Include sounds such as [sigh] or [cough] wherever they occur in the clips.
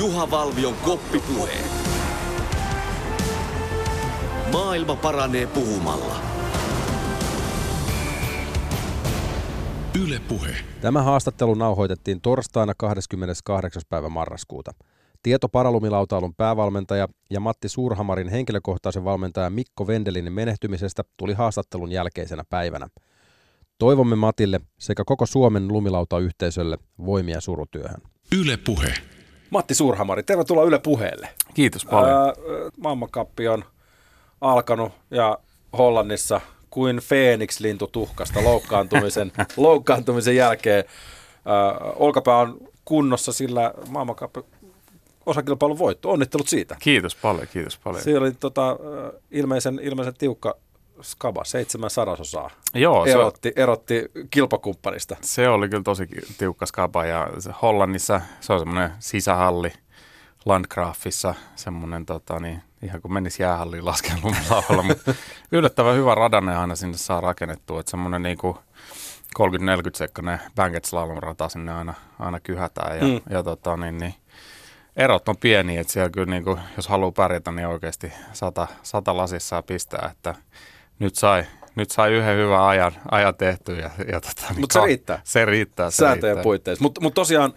Juha Valvion koppipuhe. Maailma paranee puhumalla. Yle Puhe. Tämä haastattelu nauhoitettiin torstaina 28. päivä marraskuuta. Tieto paralumilautailun päävalmentaja ja Matti Suurhamarin henkilökohtaisen valmentaja Mikko Vendelinin menehtymisestä tuli haastattelun jälkeisenä päivänä. Toivomme Matille sekä koko Suomen lumilautayhteisölle voimia surutyöhön. Yle Puhe. Matti Suurhamari, tervetuloa Yle Puheelle. Kiitos paljon. Ää, maailmankappi on alkanut ja Hollannissa kuin Phoenix-lintu tuhkasta loukkaantumisen, [laughs] loukkaantumisen jälkeen. Ää, olkapää on kunnossa, sillä maailmankappi osakilpailun voitto. Onnittelut siitä. Kiitos paljon, kiitos paljon. Siinä oli tota, ilmeisen, ilmeisen tiukka skaba, seitsemän sadasosaa. Joo, erotti, se, erotti kilpakumppanista. Se oli kyllä tosi tiukka skaba ja se Hollannissa se on semmoinen sisähalli Landgraafissa, semmoinen tota, niin, ihan kuin menisi jäähalliin lasken lumilaavalla, [laughs] mutta yllättävän hyvä radanne aina sinne saa rakennettua, että semmoinen niin kuin 30-40 sekkainen Bankett slalom rata sinne aina, aina kyhätään ja, mm. ja tota, niin, niin, erot on pieni, että siellä kyllä niin kuin, jos haluaa pärjätä, niin oikeasti sata, sata lasissa pistää, että nyt sai, nyt sai yhden hyvän ajan, ajan tehty. Ja, ja tota, niin Mutta se riittää. Se riittää. Se Sääntöjen riittää. puitteissa. Mutta mut tosiaan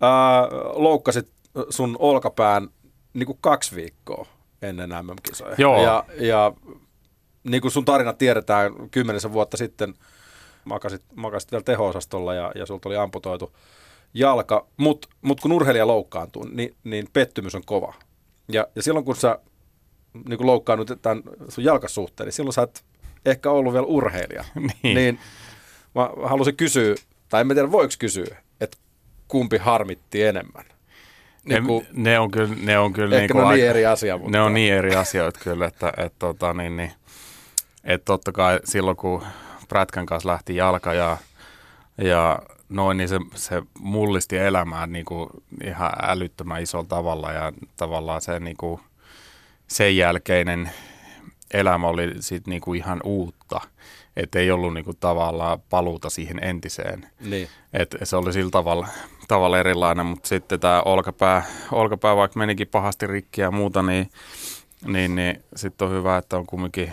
ää, loukkasit sun olkapään niin kuin kaksi viikkoa ennen MM-kisoja. Joo. Ja, ja niin kuin sun tarina tiedetään, kymmenisen vuotta sitten makasit, makasit vielä teho-osastolla ja, ja sulta oli amputoitu jalka, mutta mut kun urheilija loukkaantuu, niin, niin pettymys on kova. Ja, ja silloin kun sä niin kuin loukkaannut tämän sun jalkasuhteen, niin silloin sä et ehkä ollut vielä urheilija. [laughs] niin. niin mä halusin kysyä, tai en tiedä voiko kysyä, että kumpi harmitti enemmän? Niin kuin, ne, ne on kyllä, ne on kyllä ehkä niin, ne on niin eri asia. Mutta... Ne on niin eri asioita kyllä, että, että, tota, niin, niin, että totta kai silloin kun Prätkän kanssa lähti jalka ja, ja noin, niin se, se mullisti elämää niin kuin ihan älyttömän isolla tavalla ja tavallaan se niin kuin, sen jälkeinen elämä oli sitten niinku ihan uutta. Että ei ollut niinku tavallaan paluuta siihen entiseen. Niin. Et se oli sillä tavalla, tavalla erilainen, mutta sitten tämä olkapää, olkapää, vaikka menikin pahasti rikki ja muuta, niin, niin, niin sitten on hyvä, että on kumminkin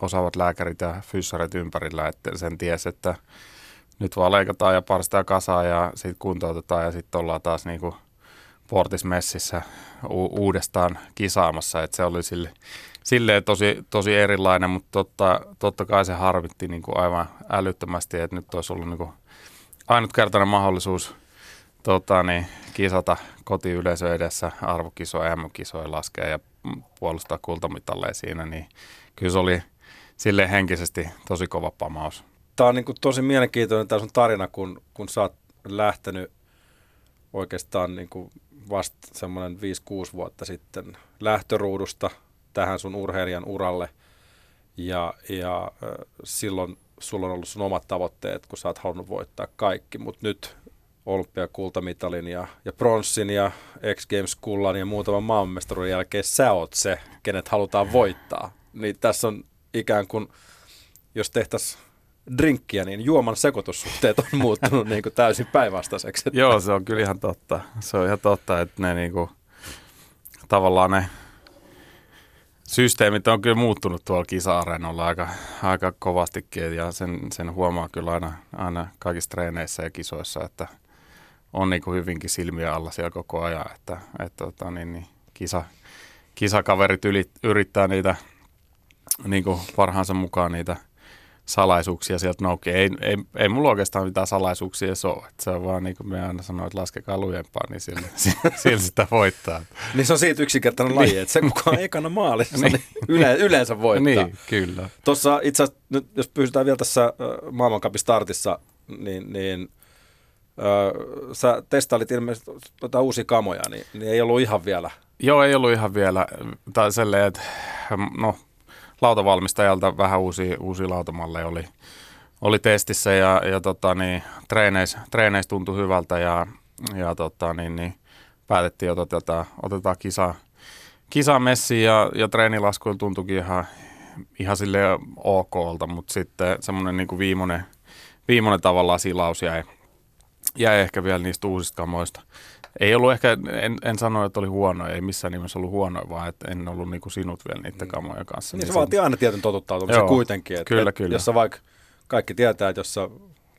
osaavat lääkärit ja fyssarit ympärillä, että sen ties, että nyt vaan leikataan ja parstaa kasaan ja sitten kuntoutetaan ja sitten ollaan taas niinku – Portismessissä u- uudestaan kisaamassa, että se oli sille, silleen tosi, tosi erilainen, mutta totta, totta kai se harvitti niin kuin aivan älyttömästi, että nyt olisi ollut niin kuin ainutkertainen mahdollisuus tota, niin, kisata kotiyleisö edessä arvokisoja, M-kisoja laskea ja puolustaa kultamitalleja siinä, niin kyllä se oli sille henkisesti tosi kova pamaus. Tämä on niin kuin tosi mielenkiintoinen tämä sun tarina, kun, kun sä oot lähtenyt oikeastaan niin kuin vasta semmoinen 5-6 vuotta sitten lähtöruudusta tähän sun urheilijan uralle. Ja, ja silloin sulla on ollut sun omat tavoitteet, kun sä oot halunnut voittaa kaikki, mutta nyt olympiakultamitalin ja, ja pronssin ja X Games kullan ja muutaman maailmanmestaruuden jälkeen sä oot se, kenet halutaan voittaa. Niin tässä on ikään kuin, jos tehtäisiin drinkkiä, niin juoman sekoitussuhteet on [laughs] muuttunut niin kuin täysin päinvastaiseksi. Joo, se on kyllä ihan totta. Se on ihan totta, että ne niin kuin, tavallaan ne systeemit on kyllä muuttunut tuolla kisa-areenalla aika, aika kovastikin ja sen, sen huomaa kyllä aina, aina kaikissa treeneissä ja kisoissa, että on niin kuin hyvinkin silmiä alla siellä koko ajan, että, että tota, niin, niin, kisa, kisakaverit yli, yrittää niitä niin kuin parhaansa mukaan niitä – salaisuuksia sieltä noukee. Ei, ei, ei mulla oikeastaan mitään salaisuuksia edes ole. Se on vaan niin kuin me aina sanoo, että laskekaa lujempaa, niin [laughs] sillä, sillä sitä voittaa. niin se on siitä yksinkertainen laji, että se kuka on [laughs] ekana maalissa, niin, niin yle, yleensä voittaa. Niin, kyllä. Tuossa itse asiassa, nyt jos pysytään vielä tässä maailmankapin startissa, niin, niin äh, sä testailit ilmeisesti tuota uusia kamoja, niin, niin ei ollut ihan vielä. Joo, ei ollut ihan vielä. Tai selleen, että no lautavalmistajalta vähän uusia, uusia lautamalleja oli, oli testissä ja, ja tota, niin, treeneissä, treeneissä tuntui hyvältä ja, ja tota, niin, niin, päätettiin, että otetaan, otetaan kisa, kisamessi ja, ja treenilaskuilla tuntuikin ihan, ihan sille okolta, mutta sitten semmoinen niin viimeinen, viimeinen tavallaan silaus jäi, jäi ehkä vielä niistä uusista kamoista. Ei ollut ehkä, en, en sano, että oli huono, ei missään nimessä ollut huono, vaan että en ollut niin kuin sinut vielä niiden kamojen kanssa. Niin se vaatii aina tietyn totuttautumisen Joo, kuitenkin. Että, kyllä, että kyllä. Jos vaikka, kaikki tietää, että jos sä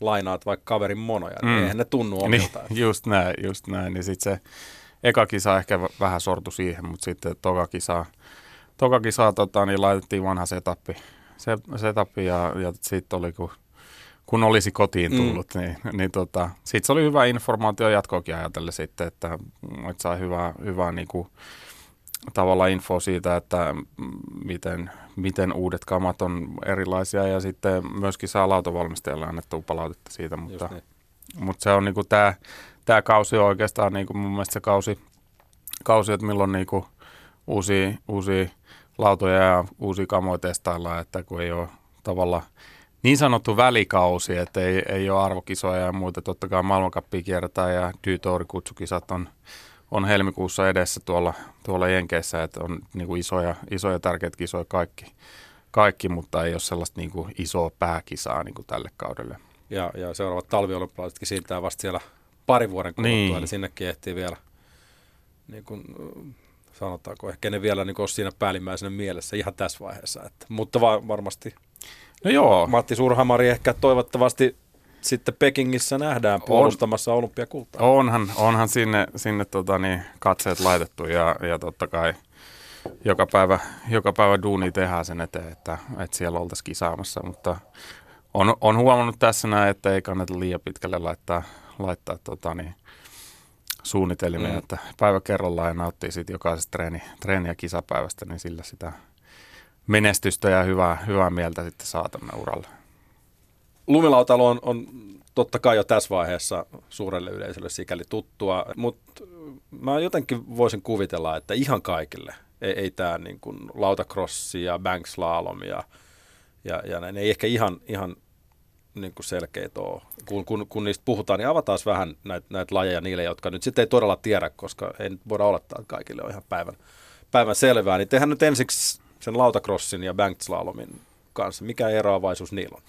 lainaat vaikka kaverin monoja, niin Mm. eihän ne tunnu Niin, omilta. Niin, [laughs] just näin, just näin. Niin sitten se eka kisa ehkä vähän sortu siihen, mutta sitten toka kisa, toka kisa tota, niin laitettiin vanha setappi, se, setappi ja, ja sitten oli kun, kun olisi kotiin Mm. tullut, mm. niin, niin tota, sitten se oli hyvä informaatio jatkoakin ajatellen sitten, että, että sai hyvää, hyvää niin kuin, tavallaan info siitä, että mm, miten, miten uudet kamat on erilaisia ja sitten myöskin saa lautavalmistajalle annettua palautetta siitä, mutta, niin. mutta se on niinku tämä tää kausi on oikeastaan niinku mun mielestä se kausi, kausi että milloin niinku uusia, uusia lautoja ja uusia kamoja testaillaan, että kun ei ole tavallaan niin sanottu välikausi, että ei, ei ole arvokisoja ja muuta. Totta kai maailmankappia kierretään ja Dyytouri kutsukisat on, on helmikuussa edessä tuolla, tuolla Jenkeissä, että on niinku isoja, isoja tärkeitä kisoja kaikki, kaikki, mutta ei ole sellaista niinku isoa pääkisaa niinku tälle kaudelle. Ja, ja seuraavat talviolympialaisetkin siirtää vasta siellä pari vuoden kuluttua, Niin. eli sinnekin ehtii vielä, niin kuin, sanotaanko, ehkä ne vielä niin kuin, ole siinä päällimmäisenä mielessä ihan tässä vaiheessa. Että, mutta va- varmasti No joo, Matti Surhamari ehkä toivottavasti sitten Pekingissä nähdään puolustamassa olympiakultaa. Onhan, onhan sinne, sinne tota, niin, katseet laitettu ja, ja totta kai joka päivä, joka päivä duuni tehdään sen eteen, että, että siellä oltaisiin kisaamassa, mutta on, on huomannut tässä näin, että ei kannata liian pitkälle laittaa, laittaa tota, niin, suunnitelmia, mm. että päivä kerrallaan ja nauttii siitä jokaisesta treeni, treeni- ja kisapäivästä, niin sillä sitä menestystä ja hyvää, hyvää mieltä sitten saa tänne uralle. Lumilautailu on, on totta kai jo tässä vaiheessa suurelle yleisölle sikäli tuttua, mutta mä jotenkin voisin kuvitella, että ihan kaikille ei, ei tämä niin kuin lautakrossi ja bankslalom ja, ja, ja näin ei ehkä ihan, ihan niin kuin selkeitä ole. Kun, kun, kun niistä puhutaan, niin avataan vähän näitä, näitä lajeja niille, jotka nyt sitten ei todella tiedä, koska ei nyt voida olettaa, että kaikille on ihan päivän, päivän selvää. Niin tehdään nyt ensiksi sen lautakrossin ja bankslalomin kanssa. Mikä eroavaisuus niillä on?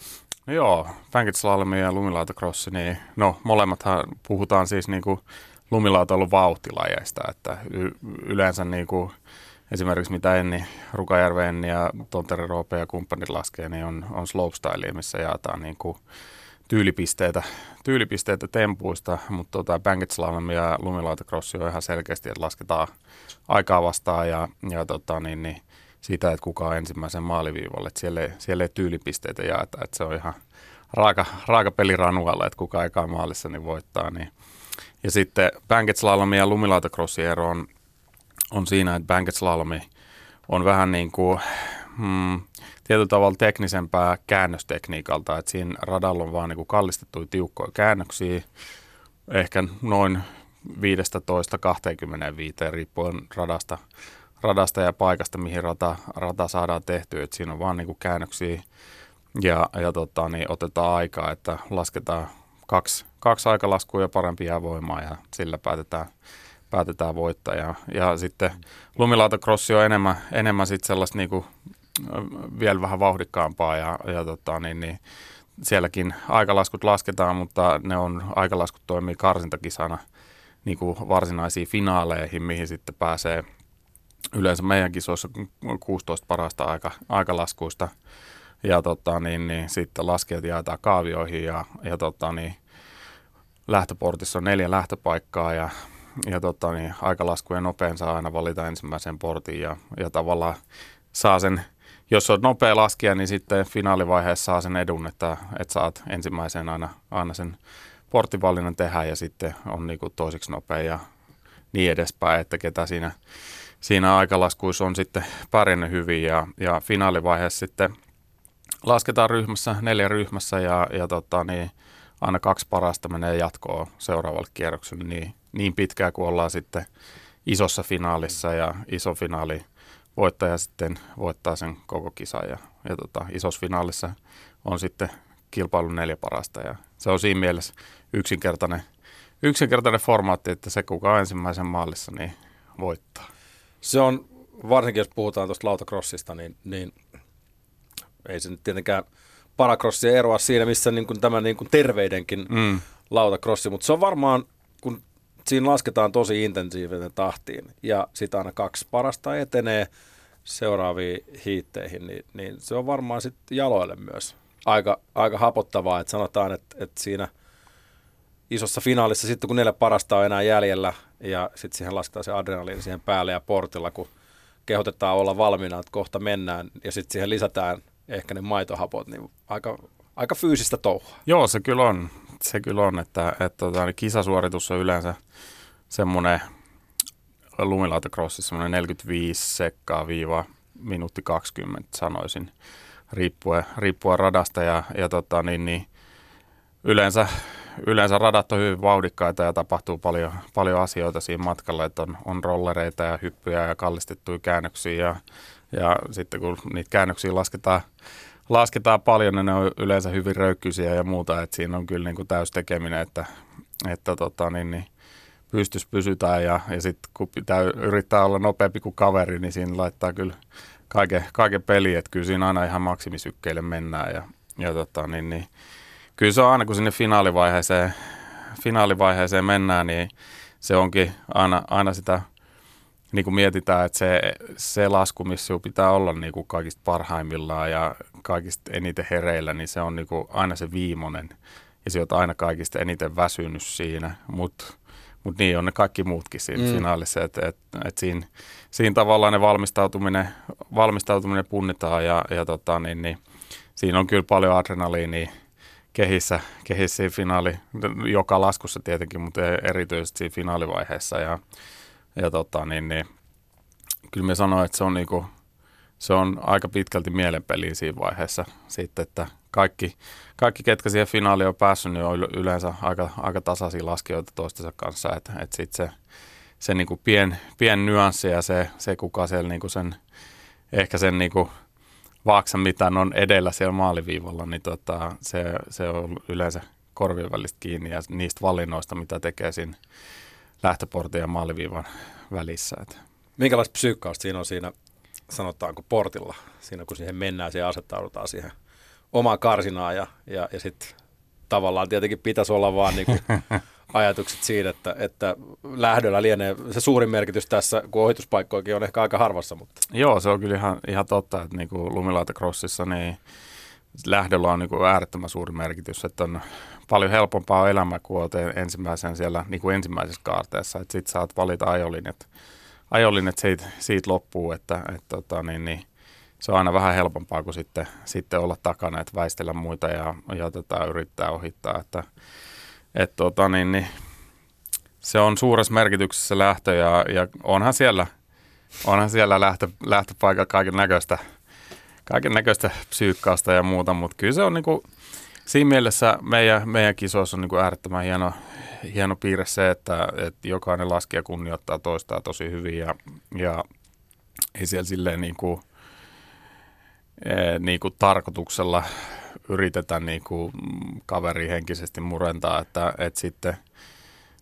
No joo, Bankit-slalomi ja lumilautakrossi, niin no molemmathan puhutaan siis niinku lumilautailun vauhtilajeista, että y- yleensä niinku esimerkiksi mitä Enni, Rukajärven Enni ja Tonteri Roope ja kumppanit laskee, niin on, on slopestyle, missä jaetaan niinku tyylipisteitä, tyylipisteitä tempuista, mutta tota, Bankit-slalom ja lumilautakrossi on ihan selkeästi, että lasketaan aikaa vastaan ja, ja tota, niin, niin, sitä, että kuka on ensimmäisen maaliviivalle, että siellä ei, siellä ei tyylipisteitä jaeta, että se on ihan raaka, raaka peli ranualle, että kuka aikaa maalissa niin voittaa. Niin. Ja sitten Bankit Slalomi ja lumilautakrossin ero on, on siinä, että Bankit Slalomi on vähän niin kuin hmm, tietyllä tavalla teknisempää käännöstekniikalta, että siinä radalla on vaan niin kuin kallistettuja tiukkoja käännöksiä, ehkä noin 15-25 riippuen radasta, radasta ja paikasta, mihin rata, rata saadaan tehtyä. Et siinä on vaan niinku käännöksiä ja, ja tota, niin otetaan aikaa, että lasketaan kaksi, kaksi aikalaskua ja parempi jää voimaa ja sillä päätetään, päätetään voittaja. Ja sitten lumilautakrossi on enemmän, enemmän sit sellaista niinku, vielä vähän vauhdikkaampaa ja, ja tota, niin, niin, sielläkin aikalaskut lasketaan, mutta ne on, aikalaskut toimii karsintakisana niin kuin varsinaisiin finaaleihin, mihin sitten pääsee yleensä meidän kisoissa 16 parasta aika, aikalaskuista. Ja tota, niin, niin, sitten laskijat jaetaan kaavioihin ja, ja tota, niin, lähtöportissa on neljä lähtöpaikkaa ja, ja tota, niin, aikalaskujen nopein saa aina valita ensimmäisen portin ja, ja tavallaan saa sen, jos on nopea laskija, niin sitten finaalivaiheessa saa sen edun, että, että saat ensimmäisen aina, aina sen porttivalinnan tehdä ja sitten on niin kuin toiseksi nopea ja niin edespäin, että ketä siinä, siinä aikalaskuissa on sitten pärjännyt hyvin ja, ja finaalivaiheessa sitten lasketaan ryhmässä, neljä ryhmässä ja, ja tota, niin, aina kaksi parasta menee jatkoon seuraavalle kierrokselle niin, niin pitkään kuin ollaan sitten isossa finaalissa ja iso finaali voittaja sitten voittaa sen koko kisan ja, ja tota, isossa finaalissa on sitten kilpailun neljä parasta ja se on siinä mielessä yksinkertainen, yksinkertainen formaatti, että se kuka on ensimmäisen maalissa, niin voittaa. Se on, varsinkin jos puhutaan tuosta lautacrossista, niin, niin ei se nyt tietenkään parakrossia eroa siinä, missä niin kuin tämä niin kuin terveidenkin Mm. lautakrossi, mutta se on varmaan, kun siinä lasketaan tosi intensiivinen tahtiin ja sitä aina kaksi parasta etenee seuraaviin hiitteihin, niin, niin se on varmaan sitten jaloille myös aika, aika hapottavaa, että sanotaan, että, että siinä isossa finaalissa sitten kun neljä parasta on enää jäljellä ja sitten siihen lasketaan se adrenaliini siihen päälle ja portilla, kun kehotetaan olla valmiina, että kohta mennään ja sitten siihen lisätään ehkä ne maitohapot, niin aika, aika fyysistä touhua. Joo, se kyllä on. Se kyllä on, että, että, että tota, niin kisasuoritus on yleensä semmoinen lumilautakrossissa semmoinen 45 sekkaa viiva minuutti 20 sanoisin, riippuen, riippuen radasta ja, ja tota, niin, niin, yleensä, yleensä radat on hyvin vauhdikkaita ja tapahtuu paljon, paljon asioita siinä matkalla, että on, on rollereita ja hyppyjä ja kallistettuja käännöksiä ja, ja sitten kun niitä käännöksiä lasketaan, lasketaan paljon, niin ne on yleensä hyvin röykkyisiä ja muuta, että siinä on kyllä niin kuin täys tekeminen, että, että tota, niin, niin, pystys pysytään ja, ja sitten kun pitää yrittää olla nopeampi kuin kaveri, niin siinä laittaa kyllä kaiken, kaiken peli, että kyllä siinä aina ihan maksimisykkeille mennään ja, ja tota, niin, niin, kyllä se on aina kun sinne finaalivaiheeseen, finaalivaiheeseen mennään, niin se onkin aina, aina sitä, niin kuin mietitään, että se, se lasku, missä pitää olla niin kuin kaikista parhaimmillaan ja kaikista eniten hereillä, niin se on niin kuin aina se viimeinen. Ja se on aina kaikista eniten väsynyt siinä, mutta mutta niin on ne kaikki muutkin siinä mm. finaalissa, että et, et siinä, siinä tavallaan ne valmistautuminen, valmistautuminen punnitaan ja, ja tota, niin, niin, siinä on kyllä paljon adrenaliinia kehissä, kehissä siinä finaali, joka laskussa tietenkin, mutta erityisesti siinä finaalivaiheessa ja, ja tota, niin, niin, kyllä me sanoin, että se on, niinku, se on aika pitkälti mielenpeliä siinä vaiheessa sitten, että kaikki, kaikki, ketkä siihen finaaliin on päässyt, niin on yleensä aika, aika tasaisia laskijoita toistensa kanssa. Että et sitten se, se niinku pien, pien nyanssi ja se, se kuka siellä niinku sen, ehkä sen niinku vaaksan mitään on edellä siellä maaliviivalla, niin tota, se, se on yleensä korvien välistä kiinni ja niistä valinnoista, mitä tekee siinä lähtöportin ja maaliviivan välissä. Että. Minkälaista psyykkausta siinä on siinä, sanotaanko portilla, siinä kun siihen mennään, siihen asettaudutaan siihen omaa karsinaa ja, ja, ja sitten tavallaan tietenkin pitäisi olla vaan niin [laughs] ajatukset siitä, että, että lähdöllä lienee se suurin merkitys tässä, kun ohituspaikkoikin on ehkä aika harvassa. Mutta. Joo, se on kyllä ihan, ihan totta, että niin kuin lumilautakrossissa niin lähdöllä on niin kuin äärettömän suuri merkitys, että on paljon helpompaa elämä kuin ensimmäisen siellä niin kuin ensimmäisessä kaarteessa, että sitten saat valita ajolinjat, ajolinjat siitä, siitä loppuu, että että tota, niin, niin, se on aina vähän helpompaa kuin sitten, sitten olla takana, että väistellä muita ja, ja tota, yrittää ohittaa. Että, et, tota, niin, niin, se on suuressa merkityksessä lähtö ja, ja onhan siellä, onhan siellä lähtö, lähtöpaikalla kaiken näköistä kaiken näköistä psyykkausta ja muuta, mutta kyllä se on niin kuin, siinä mielessä meidän, meidän kisoissa on niin kuin äärettömän hieno, hieno piirre se, että, että jokainen laskija kunnioittaa toistaa tosi hyvin ja, ja ei siellä silleen niin kuin, niin kuin tarkoituksella yritetä niin kuin kaveri henkisesti murentaa, että, että sitten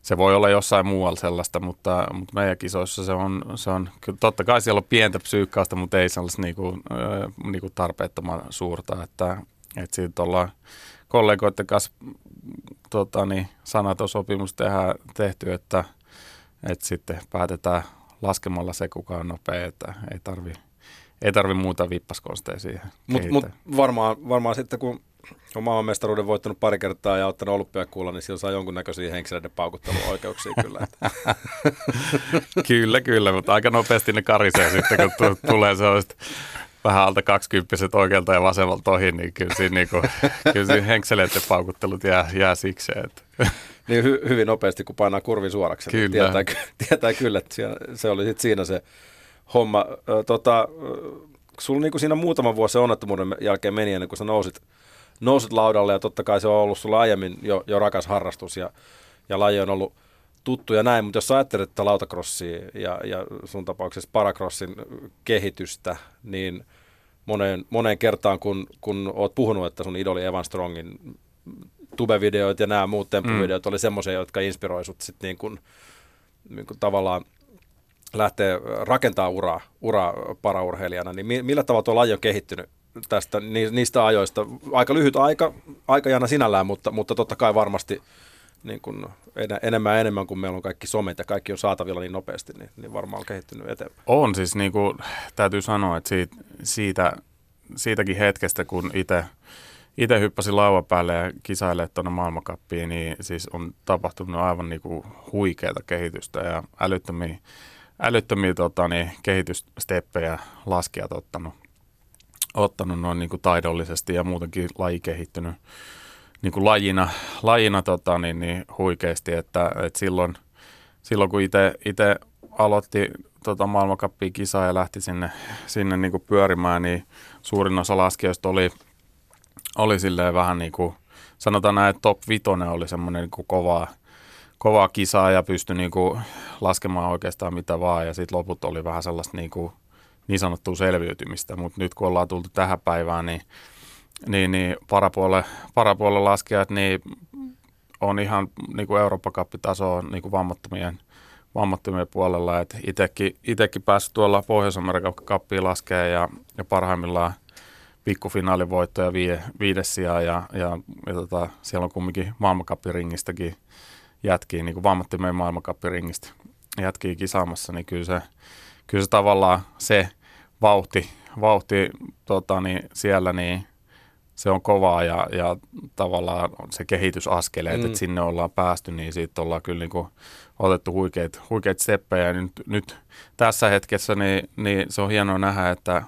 se voi olla jossain muualla sellaista, mutta, mutta meidän kisoissa se on, se on, totta kai siellä on pientä psyykkausta, mutta ei sellaista niin kuin, niin kuin tarpeettoman suurta, että, että siitä ollaan kollegoiden kanssa tota, niin, sanaton sopimus tehdä, tehty, että, että sitten päätetään laskemalla se, kuka on nopea, että ei tarvitse ei tarvi muuta vippaskonsteja siihen Mutta mut varmaan, varmaan sitten kun on maailmanmestaruuden voittanut pari kertaa ja ottanut olympiakuulla, niin sillä saa jonkunnäköisiä henkilöiden paukutteluoikeuksia kyllä. [laughs] kyllä, kyllä, mutta aika nopeasti ne karisee sitten, kun t- tulee sellaiset vähän alta kaksikymppiset oikealta ja vasemmalta ohi, niin kyllä siinä, niin kuin, kyllä siinä henkseleiden paukuttelut jää, jää siksi. Että. Niin hy- hyvin nopeasti, kun painaa kurvi suoraksi. Niin kyllä. Tietää, tietää kyllä, että se oli sitten siinä se homma. Tota, sulla niin kuin siinä muutama vuosi onnettomuuden jälkeen meni ennen kuin sä nousit, nousit laudalle ja totta kai se on ollut sulla aiemmin jo, jo rakas harrastus ja, ja laji on ollut tuttu ja näin, mutta jos sä ajattelet että lautakrossia ja, ja sun tapauksessa parakrossin kehitystä, niin moneen, moneen kertaan, kun, kun oot puhunut, että sun idoli Evan Strongin tubevideoit ja nämä muut temppuvideot mm. oli semmoisia, jotka inspiroi sut sitten niin kuin, niin kuin tavallaan – lähtee rakentaa uraa, uraa paraurheilijana, niin millä tavalla tuo laji on kehittynyt tästä, niistä ajoista? Aika lyhyt aika, aikajana sinällään, mutta, mutta totta kai varmasti niin kuin enemmän ja enemmän, kun meillä on kaikki somet ja kaikki on saatavilla niin nopeasti, niin, niin varmaan on kehittynyt eteenpäin. On siis, niin kuin, täytyy sanoa, että siitä, siitä, siitäkin hetkestä, kun itse itse hyppäsin lauan päälle ja kisailee tuonne maailmankappiin, niin siis on tapahtunut aivan niin kuin huikeata kehitystä ja älyttömiä, älyttömiä tota, niin, kehityssteppejä laskijat ottanut, ottanut noin niin kuin taidollisesti ja muutenkin laji kehittynyt niin kuin lajina, lajina tota, niin, niin huikeasti, että, että silloin, silloin kun itse aloitti tota maailmankappia kisaa ja lähti sinne, sinne niin kuin pyörimään, niin suurin osa laskijoista oli, oli silleen vähän niin kuin, sanotaan näin, että top vitonen oli semmoinen niin kovaa, kovaa kisaa ja pystyi niin kuin laskemaan oikeastaan mitä vaan ja sitten loput oli vähän sellaista niin, kuin, niin sanottua selviytymistä, mutta nyt kun ollaan tultu tähän päivään, niin niin, niin parapuolelle, parapuolelle laskijat niin on ihan niin kuin Eurooppa-kappitasoa niin kuin vammattomien, vammattomien puolella. Et itekin, itekin päässyt tuolla Pohjois-Amerikan kappiin laskea ja, ja parhaimmillaan pikkufinaalivoitto ja vie, viides sija ja, ja, ja tota, siellä on kumminkin maailmankappiringistäkin jätkiä, niin kuin vammattomien maailmankappiringistä jätkiä kisaamassa, niin kyllä se, kyllä se tavallaan se vauhti, vauhti tota, niin siellä niin se on kovaa ja, ja tavallaan se kehitysaskeleet, mm. että sinne ollaan päästy, niin siitä ollaan kyllä niin kuin otettu huikeita, huikeita steppejä. Nyt, nyt tässä hetkessä niin, niin se on hienoa nähdä, että,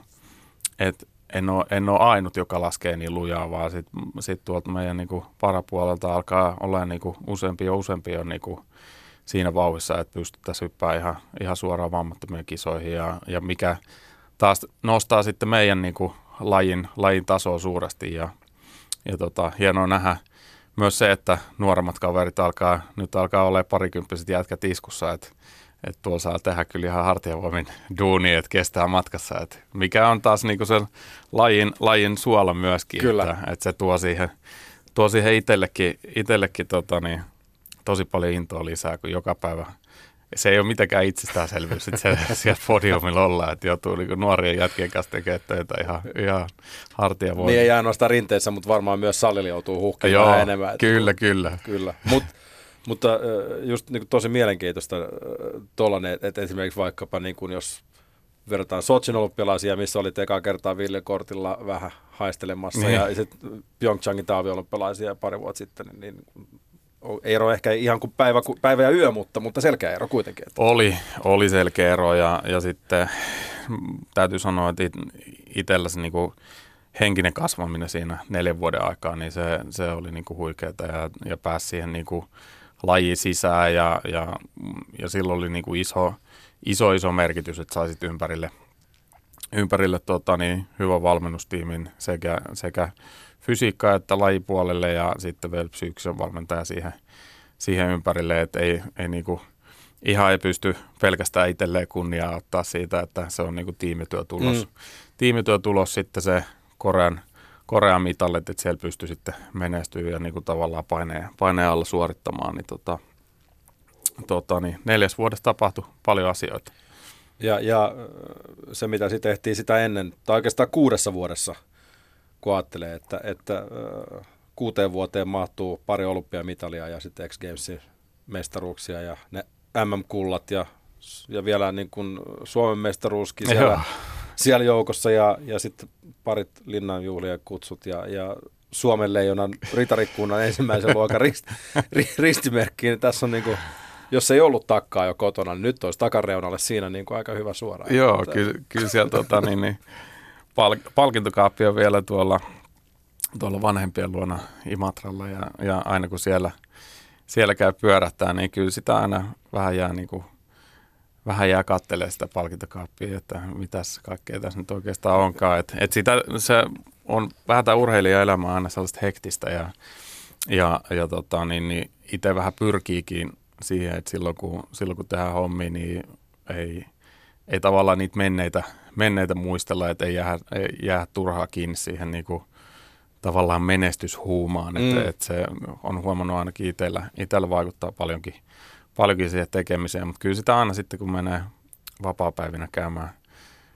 että en ole, en ole ainut, joka laskee niin lujaa, vaan sitten sit tuolta meidän niin kuin parapuolelta alkaa olla niin kuin useampi ja useampi on niin kuin siinä vauhissa, että pystyttäisiin hyppää ihan, ihan suoraan vammattomien kisoihin ja, ja mikä taas nostaa sitten meidän niin kuin lajin, lajin tasoa suuresti ja, ja tota, hienoa nähdä myös se, että nuoremmat kaverit alkaa, nyt alkaa olla parikymppiset jätkät iskussa, että että tuolla saa tehdä kyllä ihan hartiavoimin duuni, että kestää matkassa. Että mikä on taas niinku sen lajin, lajin suola myöskin, kyllä. Että, että se tuo siihen, tuo siihen itsellekin, itsellekin tota niin, tosi paljon intoa lisää, kun joka päivä se ei ole mitenkään itsestäänselvyys, että se [laughs] siellä podiumilla ollaan, että joutuu niin nuorien jätkien kanssa tekemään töitä ihan, ihan hartia voi. Niin ei ainoastaan rinteessä, mutta varmaan myös salilla joutuu huhkemaan enemmän. Kyllä, että, kyllä. kyllä. Mut, mutta just niin tosi mielenkiintoista tuollainen, että esimerkiksi vaikkapa niin kuin jos verrataan Sotsin olympialaisia, missä oli ekaa kertaa Ville Kortilla vähän haistelemassa, niin. ja sitten Pyeongchangin talviolympialaisia pari vuotta sitten, niin ero ehkä ihan kuin päivä, päivä ja yö, mutta, mutta selkeä ero kuitenkin. Että. Oli, oli selkeä ero ja, ja sitten täytyy sanoa, että itsellä se niin kuin henkinen kasvaminen siinä neljän vuoden aikaa, niin se, se oli niin kuin huikeaa ja, ja pääsi siihen niin kuin lajiin sisään ja, ja, ja silloin oli niin kuin iso, iso, iso merkitys, että saisit ympärille, ympärille tota, niin, hyvän valmennustiimin sekä, sekä fysiikkaa että lajipuolelle ja sitten vielä psyykkisen valmentaja siihen, siihen ympärille, että ei, ei niinku, ihan ei pysty pelkästään itselleen kunniaa ottaa siitä, että se on niinku tiimityötulos. Mm. Tiimityötulos sitten se Korean, Korean mitallit, että siellä pystyy sitten menestyä ja niinku tavallaan paineen, paineen alla suorittamaan, niin, tota, tota, niin neljäs vuodessa tapahtui paljon asioita. Ja, ja se, mitä sitten tehtiin sitä ennen, tai oikeastaan kuudessa vuodessa – kun ajattelee, että, että kuuteen vuoteen mahtuu pari olympiamitalia ja sitten X Gamesin mestaruuksia ja ne MM-kullat ja, ja vielä niin kuin Suomen mestaruuskin siellä, siellä joukossa ja, ja sitten parit linnanjuhlien kutsut ja, ja Suomen leijonan ritarikunnan ensimmäisen luokan rist, ristimerkki. Niin tässä on niin kuin, jos ei ollut takkaa jo kotona, niin nyt olisi takareunalle siinä niin kuin aika hyvä suora. Joo, kyllä, kyllä siellä tota, niin, niin, pal- palkintokaappi on vielä tuolla, tuolla vanhempien luona Imatralla ja, ja aina kun siellä, siellä käy pyörähtää, niin kyllä sitä aina vähän jää niin kuin, vähän jää kattelee sitä palkintokaappia, että mitäs kaikkea tässä nyt oikeastaan onkaan. Et, et sitä, se on vähän tämä urheilijaelämä aina sellaista hektistä ja, ja, ja tota, niin, niin itse vähän pyrkiikin siihen, että silloin kun, silloin kun tehdään hommia, niin ei, ei tavallaan niitä menneitä, menneitä muistella, että ei jää, ei jää turhaa kiinni siihen niin kuin, tavallaan menestyshuumaan. Mm. Että, että se on huomannut ainakin itsellä, itsellä vaikuttaa paljonkin, paljonkin siihen tekemiseen, mutta kyllä sitä aina sitten, kun menee vapaa-päivinä käymään,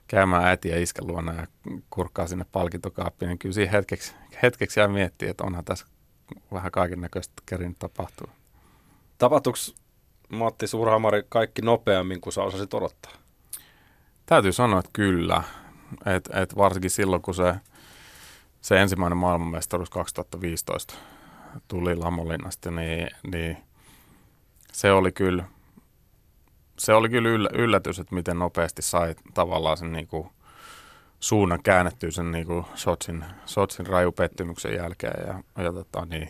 käymään äiti ja iskän luona ja kurkkaa sinne palkintokaappiin, niin kyllä siinä hetkeksi, hetkeksi jää miettiä, että onhan tässä vähän kaiken näköistä kerinyt tapahtua. Tapahtuiko Matti Surhamari kaikki nopeammin kuin sä osasit odottaa? Täytyy sanoa, että kyllä. Et, et varsinkin silloin, kun se, se ensimmäinen maailmanmestaruus 2015 tuli Lamolinnasta, niin, niin se oli kyllä, se oli kyllä yllä, yllätys, että miten nopeasti sai tavallaan sen niin kuin suunnan käännettyä sen niin kuin Sotsin, Sotsin rajupettymyksen jälkeen ja, ja tota, niin,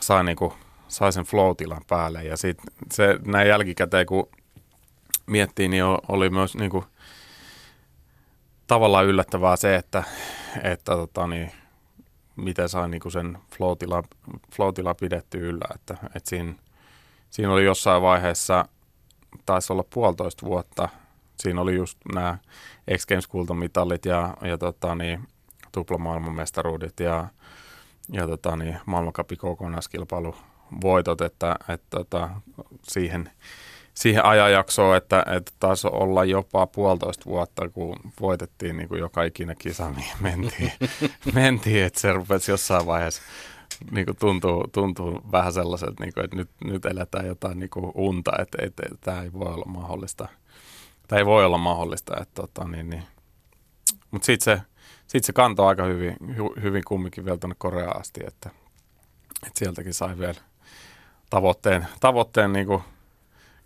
sai, niin kuin, sai sen flow-tilan päälle. Ja sit se näin jälkikäteen, kun miettii, niin oli myös niin kuin, tavallaan yllättävää se, että, että tota, niin, miten sai niin kuin sen flow-tila, flow-tila pidetty yllä. Että, että siinä, siinä oli jossain vaiheessa, taisi olla puolitoista vuotta, siinä oli just nämä X Games kultamitalit ja, ja tota, niin, tuplamaailmanmestaruudet ja, ja tota, niin, maailmankapin kokonaiskilpailu voitot, että, että että siihen, siihen ajanjaksoon, että, että taisi olla jopa puolitoista vuotta, kun voitettiin niin kuin joka ikinen kisa, niin mentiin, [laughs] mentiin että se rupesi jossain vaiheessa niin kuin tuntuu, tuntuu vähän sellaiselta, niin kuin, että nyt, nyt eletään jotain niin kuin unta, että, että, että tämä ei voi olla mahdollista. Tämä ei voi olla mahdollista. Että, tota, niin, niin. Mutta sitten se, sit se kantoi aika hyvin, hy, hyvin kumminkin vielä tuonne Koreaan asti, että, että sieltäkin sai vielä tavoitteen, tavoitteen niin kuin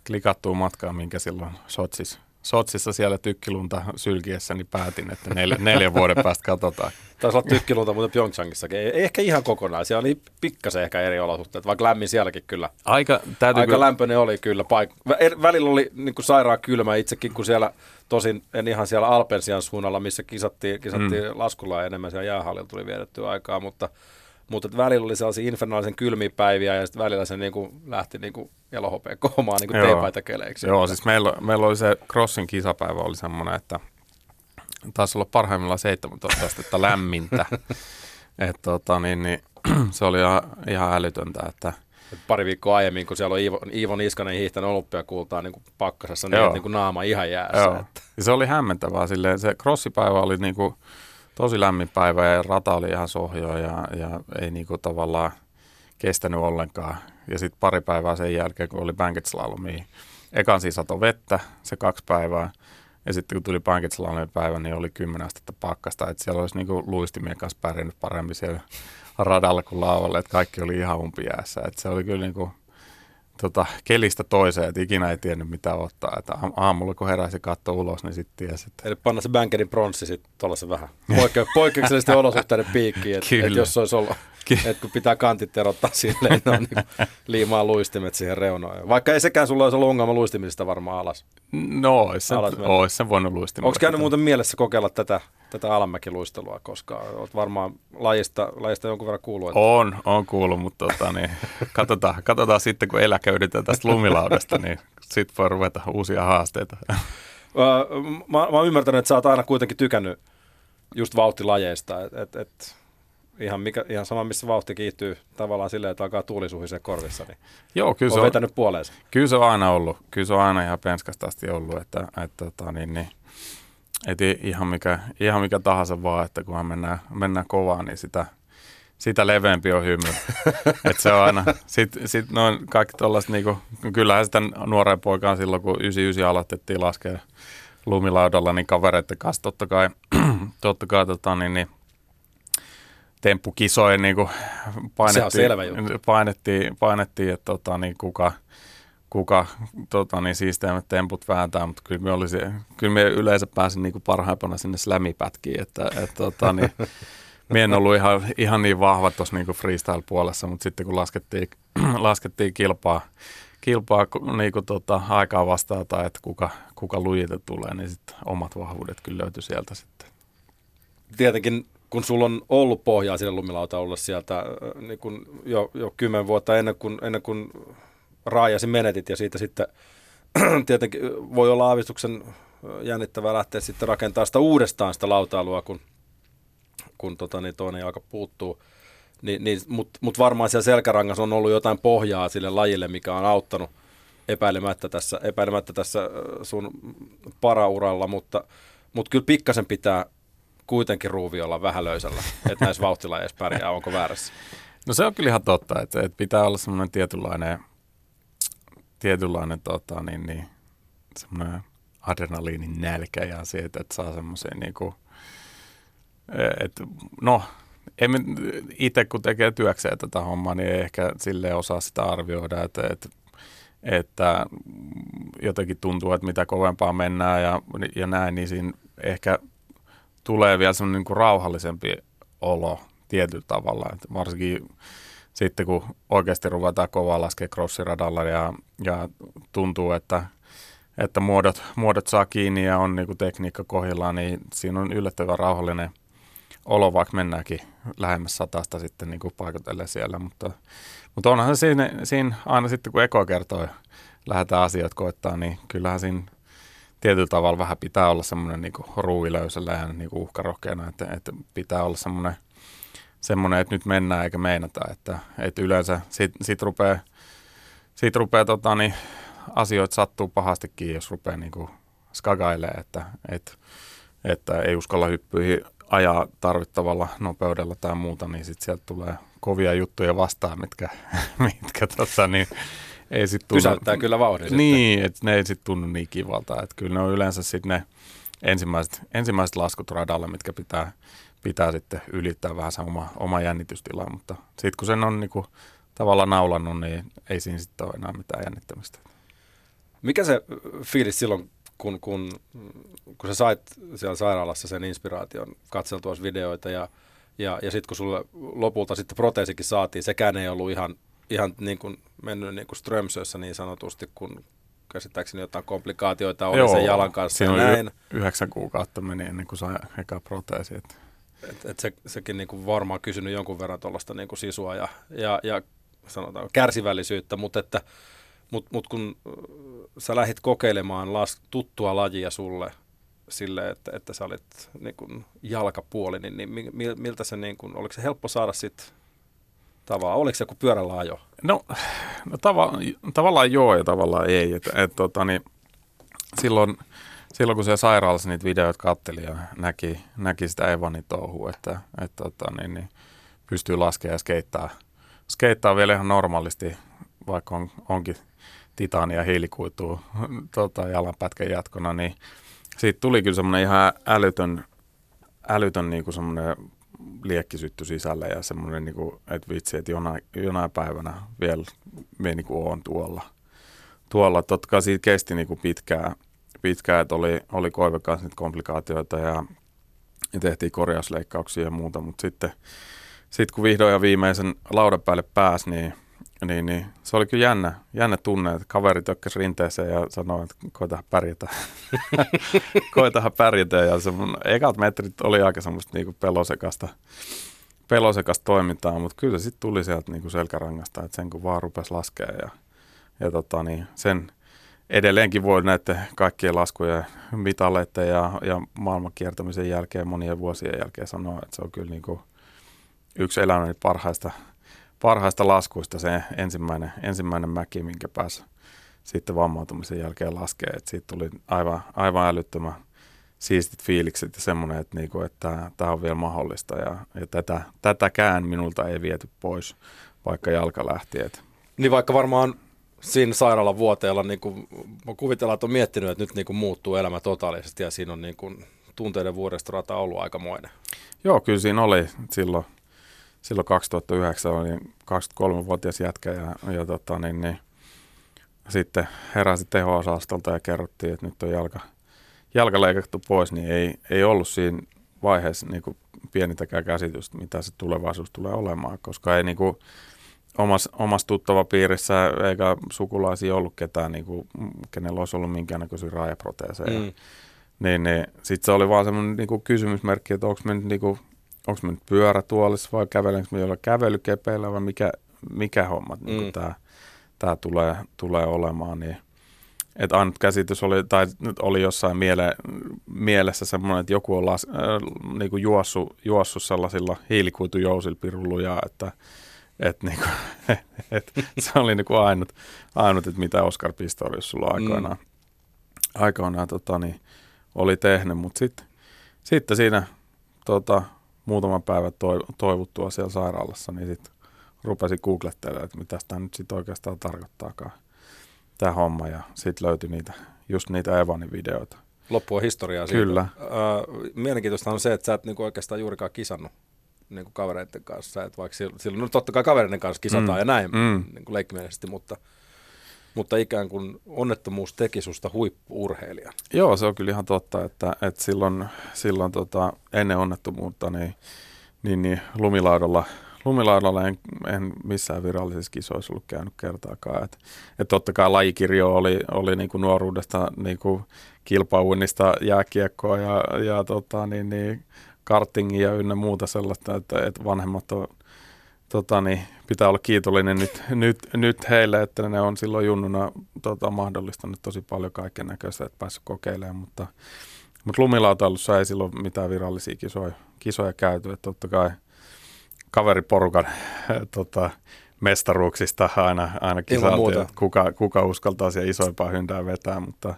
klikattua matkaa, minkä silloin Sotsissa, Sotsissa siellä tykkilunta sylkiessä, niin päätin, että neljä, neljän vuoden päästä katsotaan. Taisi olla tykkilunta muuten Pyeongchangissakin. Ei, ei ehkä ihan kokonaan. Siellä oli pikkasen ehkä eri olosuhteet, vaikka lämmin sielläkin kyllä. Aika, täytyy Aika kyllä, lämpöinen oli kyllä. Paik- Vä- välillä oli niin kuin sairaan kylmä itsekin, kun siellä, tosin en ihan siellä Alpensian suunnalla, missä kisattiin, kisattiin mm. laskulla enemmän siellä jäähallilla tuli vietettyä aikaa, mutta mutta välillä oli sellaisia infernaalisen kylmiä päiviä ja sitten välillä se niin kuin lähti niin kuin elohopeen koomaan niin kuin teepaita keleiksi. Joo, siis meillä, meillä oli se Crossin kisapäivä oli semmoinen, että taisi olla parhaimmillaan 17 astetta lämmintä. [laughs] Et, tota, niin, niin, [clears throat] se oli ihan, ihan älytöntä, että Et pari viikkoa aiemmin, kun siellä on Iivo, Iivo Niskanen hiihtänyt olympiakultaa niin kuin pakkasessa, niin, niin kuin naama ihan jäässä. Joo. Että. Ja se oli hämmentävää. Silleen, se crossipäivä oli niinku tosi lämmin päivä ja rata oli ihan sohjoa ja, ja ei niinku tavallaan kestänyt ollenkaan. Ja sitten pari päivää sen jälkeen, kun oli Bankit Slalomiin. Ekan siis sato vettä, se kaksi päivää. Ja sitten kun tuli Bankit Slalomin päivä, niin oli 10 astetta pakkasta. Että siellä olisi niinku luistimien kanssa pärjännyt paremmin siellä radalla kuin laavalle. Että kaikki oli ihan umpijäässä. Että se oli kyllä niinku, tota, kelistä toiseen, että ikinä ei tiennyt mitä ottaa. Että aam- aamulla kun heräsi katto ulos, niin sitten tiesi, että Eli panna se Bankerin pronssi sitten tuollaisen vähän poikke- poikkeuksellisten olosuhteiden piikkiin, että et jos olisi ollut, Ky- että kun pitää kantit erottaa silleen, ne on niin liimaa luistimet siihen reunoon. Vaikka ei sekään sulla olisi ollut ongelma luistimisesta varmaan alas. no olisi sen, Alas ois sen voinut luistimella. Onko käynyt muuten mielessä kokeilla tätä, tätä alamäkiluistelua koskaan? Olet varmaan lajista, lajista jonkun verran kuullut. Että... On, on kuullut, mutta tota, niin, katsotaan, katsotaan sitten, kun eläköydetään tästä lumilaudasta, niin sitten voi ruveta uusia haasteita. Mä, mä oon ymmärtänyt, että sä oot aina kuitenkin tykännyt just vauhtilajeista. Et, et, et, ihan, mikä, ihan sama, missä vauhti kiihtyy tavallaan silleen, että alkaa tuuli suhisee korvissa, niin Joo, kyllä se, on on, vetänyt puoleensa. kyllä se on aina ollut. Kyllä se on aina ihan penskasta asti ollut, että, että tota, niin, niin, et ihan, mikä, ihan mikä tahansa vaan, että kunhan mennään, mennään kovaa, niin sitä, sitä leveämpi on hymy. [laughs] Et se on aina, sitten sit noin kaikki tollaiset, niinku, kyllähän sitä nuoreen poikaan silloin, kun 99 aloitettiin laskea lumilaudalla, niin kavereiden kanssa totta kai, [clears throat] totta kai tota, niin, niin, temppukisojen niin painettiin, selvä juttu. painettiin, painettiin, että tota, niin kuka, kuka tota, niin siisteimmät temput vääntää, mutta kyllä me, olisi, kyllä me yleensä pääsin niin parhaimpana sinne slämipätkiin, että, että tota, niin, [laughs] Mie en ollut ihan, ihan niin vahva tuossa niin freestyle-puolessa, mutta sitten kun laskettiin, [clears throat] laskettiin kilpaa, kilpaa niin kuin tota, aikaa vastaan tai että kuka, kuka lujita tulee, niin sitten omat vahvuudet kyllä löytyi sieltä sitten. Tietenkin kun sulla on ollut pohjaa sille lumilautaululle sieltä äh, niin kun jo, jo kymmen vuotta ennen kuin, ennen kuin raajasi menetit ja siitä sitten [clears throat] tietenkin voi olla aavistuksen jännittävää lähteä sitten rakentamaan sitä uudestaan sitä lautailua, kun, kun tota, niin toinen jalka puuttuu. Ni, niin, Mutta mut varmaan siellä selkärangassa on ollut jotain pohjaa sille lajille, mikä on auttanut epäilemättä tässä, epäilemättä tässä äh, sun parauralla, mutta, mutta kyllä pikkasen pitää kuitenkin ruuvi olla vähän löysällä, että näissä vauhtilajeissa pärjää, onko väärässä? No se on kyllä ihan totta, että, että pitää olla semmoinen tietynlainen tietynlainen tota, niin, niin, semmoinen adrenaliinin nälkä ja siitä, että saa semmoisia niin kuin, että no, en itse kun tekee työkseen tätä hommaa, niin ei ehkä sille osaa sitä arvioida, että, että, että jotenkin tuntuu, että mitä kovempaa mennään ja, ja näin, niin siinä ehkä tulee vielä semmoinen niin rauhallisempi olo tietyllä tavalla, että varsinkin sitten kun oikeasti ruvetaan kovaa laskea crossiradalla ja, ja tuntuu, että, että muodot, muodot saa kiinni ja on niin tekniikka kohdillaan, niin siinä on yllättävän rauhallinen olo, vaikka mennäänkin lähemmäs satasta sitten niin paikotelle siellä. Mutta, mutta onhan se siinä, siinä aina sitten, kun Eko kertoo, lähdetään asiat koettaa, niin kyllähän siinä tietyllä tavalla vähän pitää olla semmoinen niin ruuilöysellä ja niin uhkarohkeana, että, että pitää olla semmoinen – semmoinen, että nyt mennään eikä meinata, että, että yleensä sit, sit rupeaa, sit rupeaa tota, niin, asioita sattuu pahastikin, jos rupeaa niin skagailee, että, että, että ei uskalla hyppyihin ajaa tarvittavalla nopeudella tai muuta, niin sitten sieltä tulee kovia juttuja vastaan, mitkä, [laughs] mitkä tota, niin, ei sit tunnu, Pysäyttää kyllä vauhdin Niin, että ne ei sitten tunnu niin kivalta. Että kyllä ne on yleensä sitten ne ensimmäiset, ensimmäiset laskut radalle, mitkä pitää, pitää sitten ylittää vähän se oma, oma jännitystila, mutta sitten kun sen on niin kuin, tavallaan naulannut, niin ei siinä sitten ole enää mitään jännittämistä. Mikä se fiilis silloin, kun, kun, kun sä sait siellä sairaalassa sen inspiraation, katseltua videoita ja, ja, ja sitten kun sulle lopulta sitten proteesikin saatiin, sekään ei ollut ihan, ihan niin kuin mennyt niin kuin Strömsössä niin sanotusti, kun käsittääkseni jotain komplikaatioita oli Joo, sen jalan kanssa ja näin. Y- yhdeksän kuukautta meni ennen kuin sai eka proteesi. Että et, et se, sekin niin kuin varmaan kysynyt jonkun verran tuollaista niin kuin sisua ja, ja, ja sanotaan kärsivällisyyttä, mutta että mut, mut kun äh, sä lähdit kokeilemaan las, tuttua lajia sulle sille, että, että sä olit niin kuin jalkapuoli, niin, niin miltä se, niin kuin, oliko se helppo saada sitten tavallaan, oliko se joku pyörällä ajo? No, no tava, tavallaan joo ja tavallaan ei. Et, et, tota, niin, silloin – silloin kun se sairaalassa niitä videoita katteli ja näki, näki sitä Evanin touhua, että, että että niin, niin pystyy laskemaan ja skeittaa, skeittaa vielä ihan normaalisti, vaikka on, onkin titania ja hiilikuitua [laughs] tota, jalanpätkän jatkona, niin siitä tuli kyllä semmoinen ihan älytön, älytön niin kuin semmoinen liekkisytty sisälle ja semmoinen, niin kuin, että vitsi, että jonain, jonain päivänä vielä me niin kuin on tuolla. tuolla. Totta kai siitä kesti niin kuin pitkään, pitkään, että oli, oli koive kanssa niitä komplikaatioita ja, ja tehtiin korjausleikkauksia ja muuta, mutta sitten sit kun vihdoin ja viimeisen laudan päälle pääsi, niin, niin, niin se oli kyllä jännä, jännä tunne, että kaveri tökkäsi rinteeseen ja sanoi, että koitahan pärjätä. [laughs] koitahan pärjätä ja se mun ekat metrit oli aika semmoista niinku pelosekasta, pelosekasta toimintaa, mutta kyllä se sitten tuli sieltä niinku selkärangasta, että sen kun vaan rupesi laskemaan ja, ja tota, niin sen, edelleenkin voi näiden kaikkien laskujen, mitaleiden ja, ja maailman kiertämisen jälkeen, monien vuosien jälkeen sanoa, että se on kyllä niin kuin yksi elämäni parhaista, parhaista laskuista se ensimmäinen, ensimmäinen mäki, minkä pääsi sitten vammautumisen jälkeen laskee. Että siitä tuli aivan, aivan älyttömän siistit fiilikset ja semmoinen, että, niinku, että tämä on vielä mahdollista ja, ja tätä, tätäkään minulta ei viety pois, vaikka jalka lähti. Et. Niin vaikka varmaan siinä sairaalan vuoteella niin kuin, kuvitellaan, että on miettinyt, että nyt niin kuin muuttuu elämä totaalisesti ja siinä on niin kuin, tunteiden vuodestorata ollut aikamoinen. Joo, kyllä siinä oli silloin, silloin 2009 oli 23-vuotias jätkä ja, ja tota, niin, niin, sitten heräsi teho-osastolta ja kerrottiin, että nyt on jalka, jalka leikattu pois, niin ei, ei ollut siinä vaiheessa niin kuin pienintäkään käsitystä, mitä se tulevaisuus tulee olemaan, koska ei niin kuin, omassa, omassa tuttava piirissä eikä sukulaisia ollut ketään, niin kuin, kenellä olisi ollut minkäännäköisiä raajaproteeseja. Mm. Niin, niin sitten se oli vaan semmoinen niin kuin kysymysmerkki, että onko me nyt, niin kuin, onko me nyt pyörätuolissa vai kävelenkö me jollain kävelykepeillä vai mikä, mikä homma niin mm. tämä tää tulee, tulee olemaan. Niin, että ainut käsitys oli, tai oli jossain miele, mielessä semmoinen, että joku on las, äh, niin kuin juossut, juossut sellaisilla hiilikuitujousilla pirulluja, että et niinku, [laughs] et se oli niinku ainut, ainut että mitä Oscar Pistorius sulla aikoinaan, mm. aikoinaan tota, niin, oli tehnyt. Mutta sitten sit siinä tota, muutaman päivän toivuttua siellä sairaalassa, niin sitten rupesin googlettelemaan, että mitä tämä nyt sitten oikeastaan tarkoittaakaan. tämä homma ja sitten löytyi niitä, just niitä Evanin videoita. Loppu on historiaa siitä. Kyllä. Uh, mielenkiintoista on se, että sä et niinku oikeastaan juurikaan kisannut niinku kavereiden kanssa. Et vaikka silloin, silloin, no totta kai kavereiden kanssa kisataan mm. ja näin mm. niinku leikkimielisesti, mutta, mutta ikään kuin onnettomuus teki susta huippuurheilijan. Joo, se on kyllä ihan totta, että, että silloin, silloin tota, ennen onnettomuutta niin, niin, niin lumilaudalla lumilaudalla en, en missään virallisissa kisoissa ollut käynyt kertaakaan. Et, et totta kai lajikirjo oli, oli niinku nuoruudesta niinku kilpauinnista jääkiekkoa ja, ja tota, niin, niin, kartingia ynnä muuta sellaista, että, että vanhemmat on, tota, niin, pitää olla kiitollinen nyt, nyt, nyt heille, että ne on silloin junnuna tota, mahdollistanut tosi paljon kaiken näköistä, että päässyt kokeilemaan, mutta, mutta lumilautailussa ei silloin mitään virallisia kisoja, kisoja käyty, että totta kai – kaveriporukan tota, mestaruuksista aina, aina kisailtiin, että kuka, kuka uskaltaa siellä isoimpaa hyndää vetää, mutta,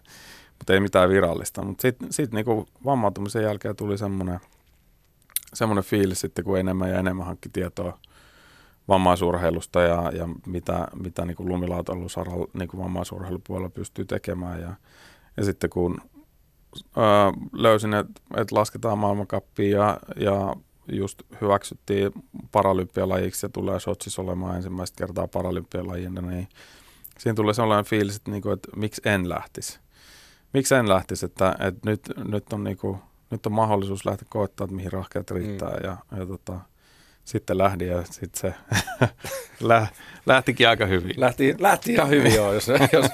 mutta ei mitään virallista. Mutta sitten sit niinku vammautumisen jälkeen tuli semmoinen semmoinen fiilis sitten, kun enemmän ja enemmän hankki tietoa vammaisurheilusta ja, ja mitä, mitä niin lumilautailusaralla niin vammaisurheilupuolella pystyy tekemään. Ja, ja sitten kun ää, löysin, että et lasketaan maailmankappia ja, ja just hyväksyttiin paralympialajiksi ja tulee Sotsissa olemaan ensimmäistä kertaa paralympialajina, niin siinä tulee sellainen fiilis, että, niinku, että miksi en lähtisi. Miksi en lähtisi, että, että nyt, nyt, on niinku, nyt on mahdollisuus lähteä koettaa, että mihin rahkeet riittää mm. ja, ja tota, sitten lähdin ja sitten se [laughs] lä, lähtikin aika hyvin. Lähti, lähti ihan hyvin joo, jos, [laughs] jos,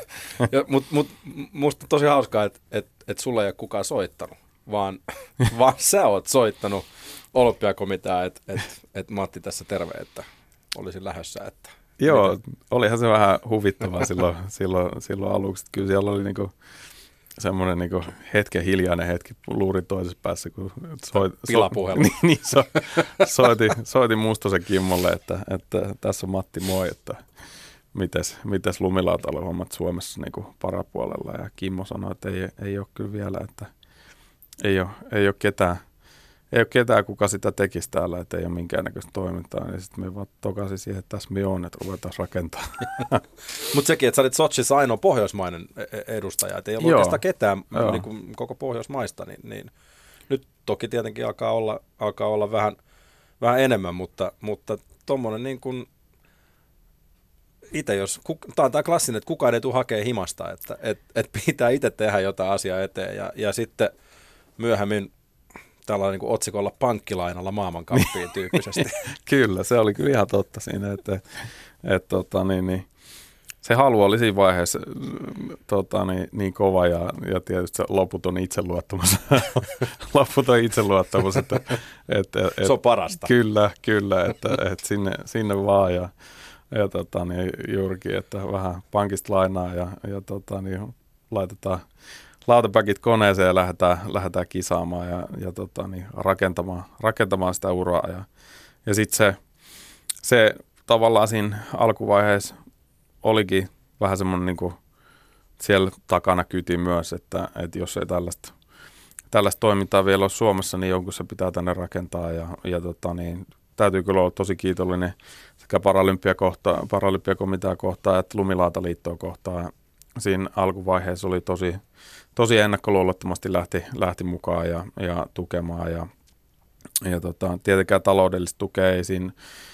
mutta mut, musta tosi hauskaa, että et, et sulla ei ole kukaan soittanut, vaan, [laughs] vaan sä oot soittanut olympiakomitea, että et, et Matti tässä terve, että olisin lähdössä. Että Joo, miten? olihan se vähän huvittavaa silloin, silloin, silloin aluksi. Kyllä siellä oli niinku semmoinen niinku hetken hiljainen hetki luuri toisessa päässä, kun soit, Pilapuhelu. [laughs] niin, niin so, soitin, soitin Mustosen Kimmolle, että, että tässä on Matti moi, että mites, mites lumilautailuhommat Suomessa niin parapuolella. Ja Kimmo sanoi, että ei, ei ole kyllä vielä, että ei ole, ei ole ketään, ei ole ketään, kuka sitä tekisi täällä, että ei ole minkäännäköistä toimintaa, niin sitten me vaan tokaisin siihen, että tässä me on, että ruvetaan rakentaa. [laughs] Mutta sekin, että sä olit Sotsissa ainoa pohjoismainen e- e- edustaja, että ei ollut oikeastaan ketään niin kuin koko pohjoismaista, niin, niin nyt toki tietenkin alkaa olla, alkaa olla vähän, vähän enemmän, mutta, mutta tuommoinen niin kuin itse jos, tämä on tämä klassinen, että kukaan ei tule hakemaan himasta, että et, et pitää itse tehdä jotain asiaa eteen ja, ja sitten myöhemmin tällä niin kuin otsikolla pankkilainalla maailmankappiin [laughs] tyyppisesti. kyllä, se oli kyllä ihan totta siinä, että, että, että tota, niin, niin, se halu oli siinä vaiheessa tota, niin, niin kova ja, ja tietysti se loputon itseluottamus. [laughs] loputon itseluottamus. Että, että, että, se on parasta. Kyllä, kyllä, että, että sinne, sinne vaan ja, ja tota, niin, juurikin, että vähän pankista lainaa ja, ja tota, niin, laitetaan – lautapäkit koneeseen ja lähdetään, lähdetään kisaamaan ja, ja tota, niin rakentamaan, rakentamaan sitä uraa. Ja, ja sitten se, se tavallaan siinä alkuvaiheessa olikin vähän semmoinen niin siellä takana kyti myös, että, että jos ei tällaista, tällaista toimintaa vielä ole Suomessa, niin jonkun se pitää tänne rakentaa ja, ja tota, niin, täytyy kyllä olla tosi kiitollinen sekä Paralympiakomitea kohtaan että Lumilaataliittoa kohtaan. Siinä alkuvaiheessa oli tosi, tosi ennakkoluulottomasti lähti, lähti mukaan ja, ja tukemaan. Ja, ja tota, tietenkään taloudellista tukea ei siinä,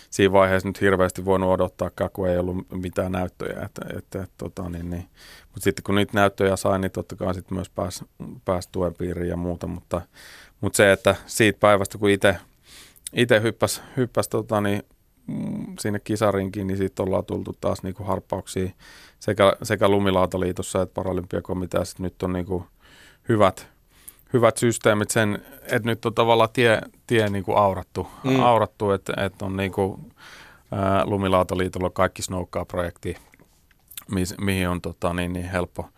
siinä vaiheessa nyt hirveästi voinut odottaa, kun ei ollut mitään näyttöjä. Että, että, tota, niin, niin. Mutta sitten kun niitä näyttöjä sai, niin totta kai sitten myös pääsi pääs tuen piiriin ja muuta. Mutta, mutta se, että siitä päivästä kun itse hyppäsi, hyppäs, tota, niin, sinne kisarinkin, niin sitten ollaan tultu taas niin kuin harppauksia sekä, sekä Lumilautaliitossa että Paralympiakomiteassa. Nyt on niin kuin hyvät, hyvät systeemit sen, että nyt on tavallaan tie, tie niin kuin aurattu, mm. aurattu että, että on niin kuin, ää, Lumilautaliitolla kaikki Snowcar-projekti, mi, mihin on tota, niin, niin helppo,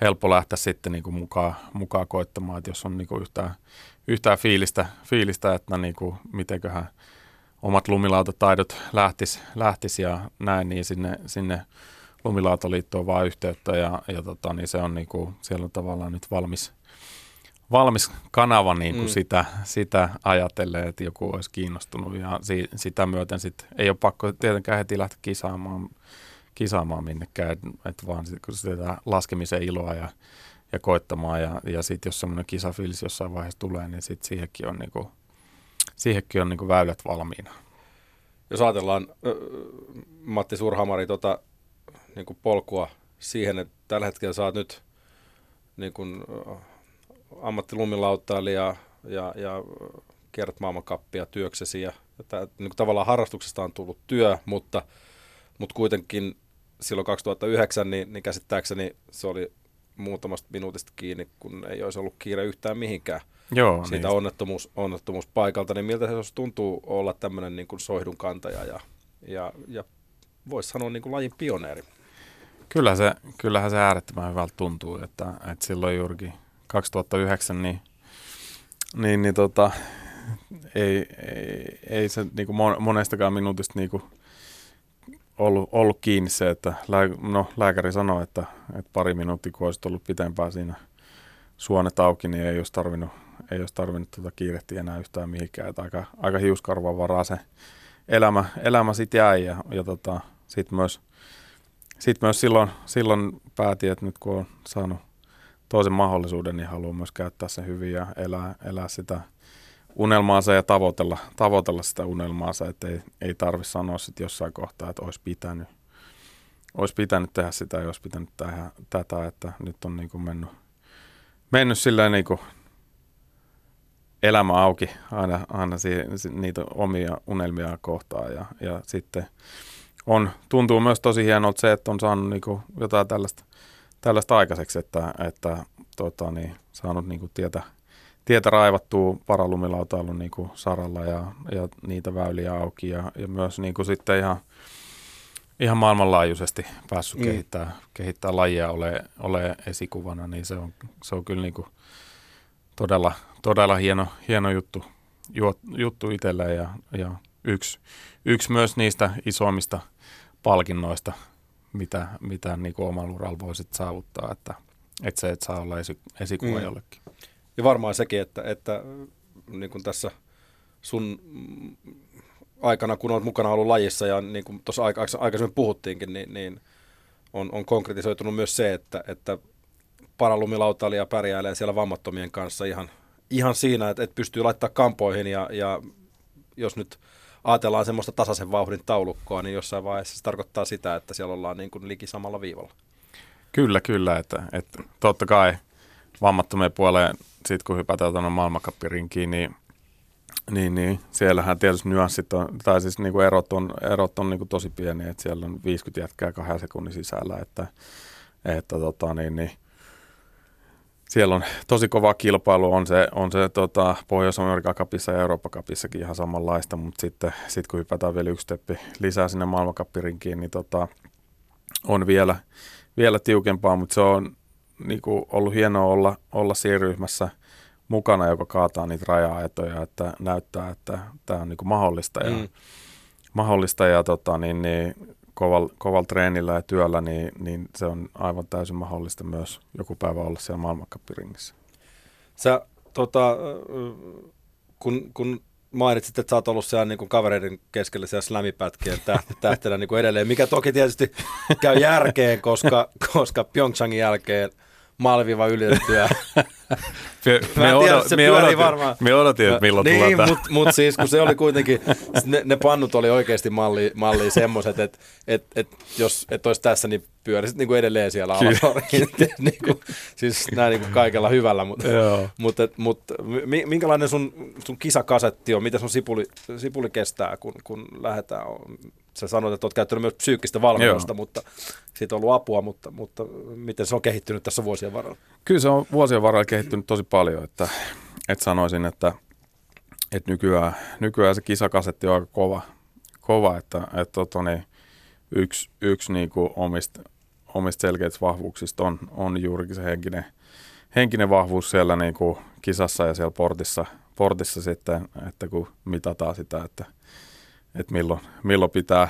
helppo lähteä sitten niin kuin mukaan, mukaan koittamaan, että jos on niin kuin yhtään, yhtään fiilistä, fiilistä, että niin kuin, mitenköhän omat lumilautataidot lähtis, lähtis ja näin, niin sinne, sinne Lumilautoliittoon vaan yhteyttä ja, ja tota, niin se on niin kuin, siellä on tavallaan nyt valmis, valmis kanava niin kuin mm. sitä, sitä ajattelee, että joku olisi kiinnostunut ja si, sitä myöten sit ei ole pakko tietenkään heti lähteä kisaamaan, kisaamaan minnekään, että et vaan sit, kun sitä laskemisen iloa ja, ja koittamaan ja, ja sitten jos semmoinen kisafiilis jossain vaiheessa tulee, niin sitten siihenkin on, niinku, siihenkin on niinku väylät valmiina. Jos ajatellaan Matti Surhamari tota, niin kuin polkua siihen, että tällä hetkellä saat nyt niin kuin, ammattilumilauttailija ja, ja kierrät maailmankappia työksesi ja, ja tää, niin kuin tavallaan harrastuksesta on tullut työ, mutta, mutta kuitenkin silloin 2009 niin, niin käsittääkseni se oli muutamasta minuutista kiinni, kun ei olisi ollut kiire yhtään mihinkään Joo, siitä niin. onnettomuus, onnettomuuspaikalta, niin miltä se tuntuu olla tämmöinen niin kuin soihdun kantaja ja, ja, ja voisi sanoa niin kuin lajin pioneeri. Kyllä se, kyllähän se äärettömän hyvältä tuntuu, että, että silloin juurikin 2009 niin, niin, niin tota, ei, ei, ei se niin kuin monestakaan minuutista niin kuin ollut, ollut kiinni se, että lää, no, lääkäri sanoi, että, että pari minuuttia kun olisi ollut pitempään siinä suonet auki, niin ei olisi tarvinnut, ei olisi tarvinnut tuota kiirehtiä enää yhtään mihinkään. Että aika, aika hiuskarvan varaa se elämä, elämä sitten jäi ja, ja tota, sitten myös, sit myös silloin, silloin päätin, että nyt kun on saanut toisen mahdollisuuden, niin haluan myös käyttää sen hyvin ja elää, elää sitä unelmaansa ja tavoitella, tavoitella sitä unelmaansa, että ei, ei tarvi sanoa sitten jossain kohtaa, että olisi pitänyt, olisi pitänyt tehdä sitä ja olisi pitänyt tehdä tätä, että nyt on niin kuin mennyt, mennyt silleen niin kuin elämä auki aina, aina siihen, niitä omia unelmia kohtaan ja, ja sitten on, tuntuu myös tosi hienolta se, että on saanut niin kuin jotain tällaista, tällaista aikaiseksi, että, että tota, niin, saanut niin kuin tietä, tietä raivattua paralumilautailun niin kuin saralla ja, ja niitä väyliä auki ja, ja myös niin kuin sitten ihan, ihan maailmanlaajuisesti päässyt mm. kehittää, kehittää lajia ole, ole esikuvana, niin se on, se on kyllä niin kuin todella, todella hieno, hieno juttu, ju, juttu itselle ja, ja yksi, yksi myös niistä isoimmista palkinnoista, mitä, mitä niin kuin omalla uralla voisit saavuttaa, että, että se, että saa olla esi, esikuva mm. jollekin. Ja varmaan sekin, että, että niin kuin tässä sun aikana, kun olet mukana ollut lajissa ja niin kuin tuossa aikaisemmin puhuttiinkin, niin, niin on, on konkretisoitunut myös se, että, että paralumilautailija pärjäilee siellä vammattomien kanssa ihan, ihan siinä, että, että pystyy laittaa kampoihin ja, ja jos nyt ajatellaan semmoista tasaisen vauhdin taulukkoa, niin jossain vaiheessa se tarkoittaa sitä, että siellä ollaan niin kuin liki samalla viivalla. Kyllä, kyllä. Että, että totta kai vammattomien puoleen, sit kun hypätään tuonne maailmankappirinkiin, niin, niin, niin siellähän tietysti nyanssit on, tai siis niin kuin erot on, erot on niin kuin tosi pieniä, että siellä on 50 jätkää kahden sekunnin sisällä, että, että tota, niin, niin, siellä on tosi kova kilpailu, on se, on se tota, Pohjois-Amerikan kapissa ja Euroopan kapissakin ihan samanlaista, mutta sitten sit kun hypätään vielä yksi steppi lisää sinne maailmankappirinkiin, niin tota, on vielä, vielä tiukempaa, mutta se on niin kuin ollut hienoa olla, olla siinä ryhmässä mukana, joka kaataa niitä raja-aitoja, että näyttää, että tämä on niin kuin mahdollista ja, mm. mahdollista ja tota, niin, niin, koval, koval treenillä ja työllä, niin, niin se on aivan täysin mahdollista myös joku päivä olla siellä maailmankappiringissä. Sä, tota, kun, kun mainitsit, että sä oot ollut siellä niin kuin kavereiden keskellä siellä slämipätkien [laughs] tähtenä niin kuin edelleen, mikä toki tietysti käy järkeen, koska, koska Pyeongchangin jälkeen – maaliviiva ylitettyä. [laughs] me, me, odot, se me, odotin, varmaan. me odotin, että milloin niin, tulee mutta mut siis kun se oli kuitenkin, [laughs] ne, ne pannut oli oikeasti malli, malli semmoiset, että et, et, jos et olisi tässä, niin pyörisit niin kuin edelleen siellä alasorkin. [laughs] niin kuin, siis näin niin kuin kaikella hyvällä, mutta, mutta, mutta minkälainen sun, sun kisakasetti on, miten sun sipuli, sipuli kestää, kun, kun lähdetään? Sä sanoit, että olet käyttänyt myös psyykkistä valmennusta, Joo. mutta siitä on ollut apua, mutta, mutta miten se on kehittynyt tässä vuosien varrella? Kyllä se on vuosien varrella kehittynyt tosi paljon, että, että sanoisin, että, että nykyään, nykyään se kisakasetti on aika kova, kova että, että tota, niin, yksi, yksi niin kuin omista, omista selkeistä vahvuuksista on, on juurikin se henkinen, henkinen vahvuus siellä niin kuin kisassa ja siellä portissa, portissa sitten, että kun mitataan sitä, että, että milloin, milloin pitää,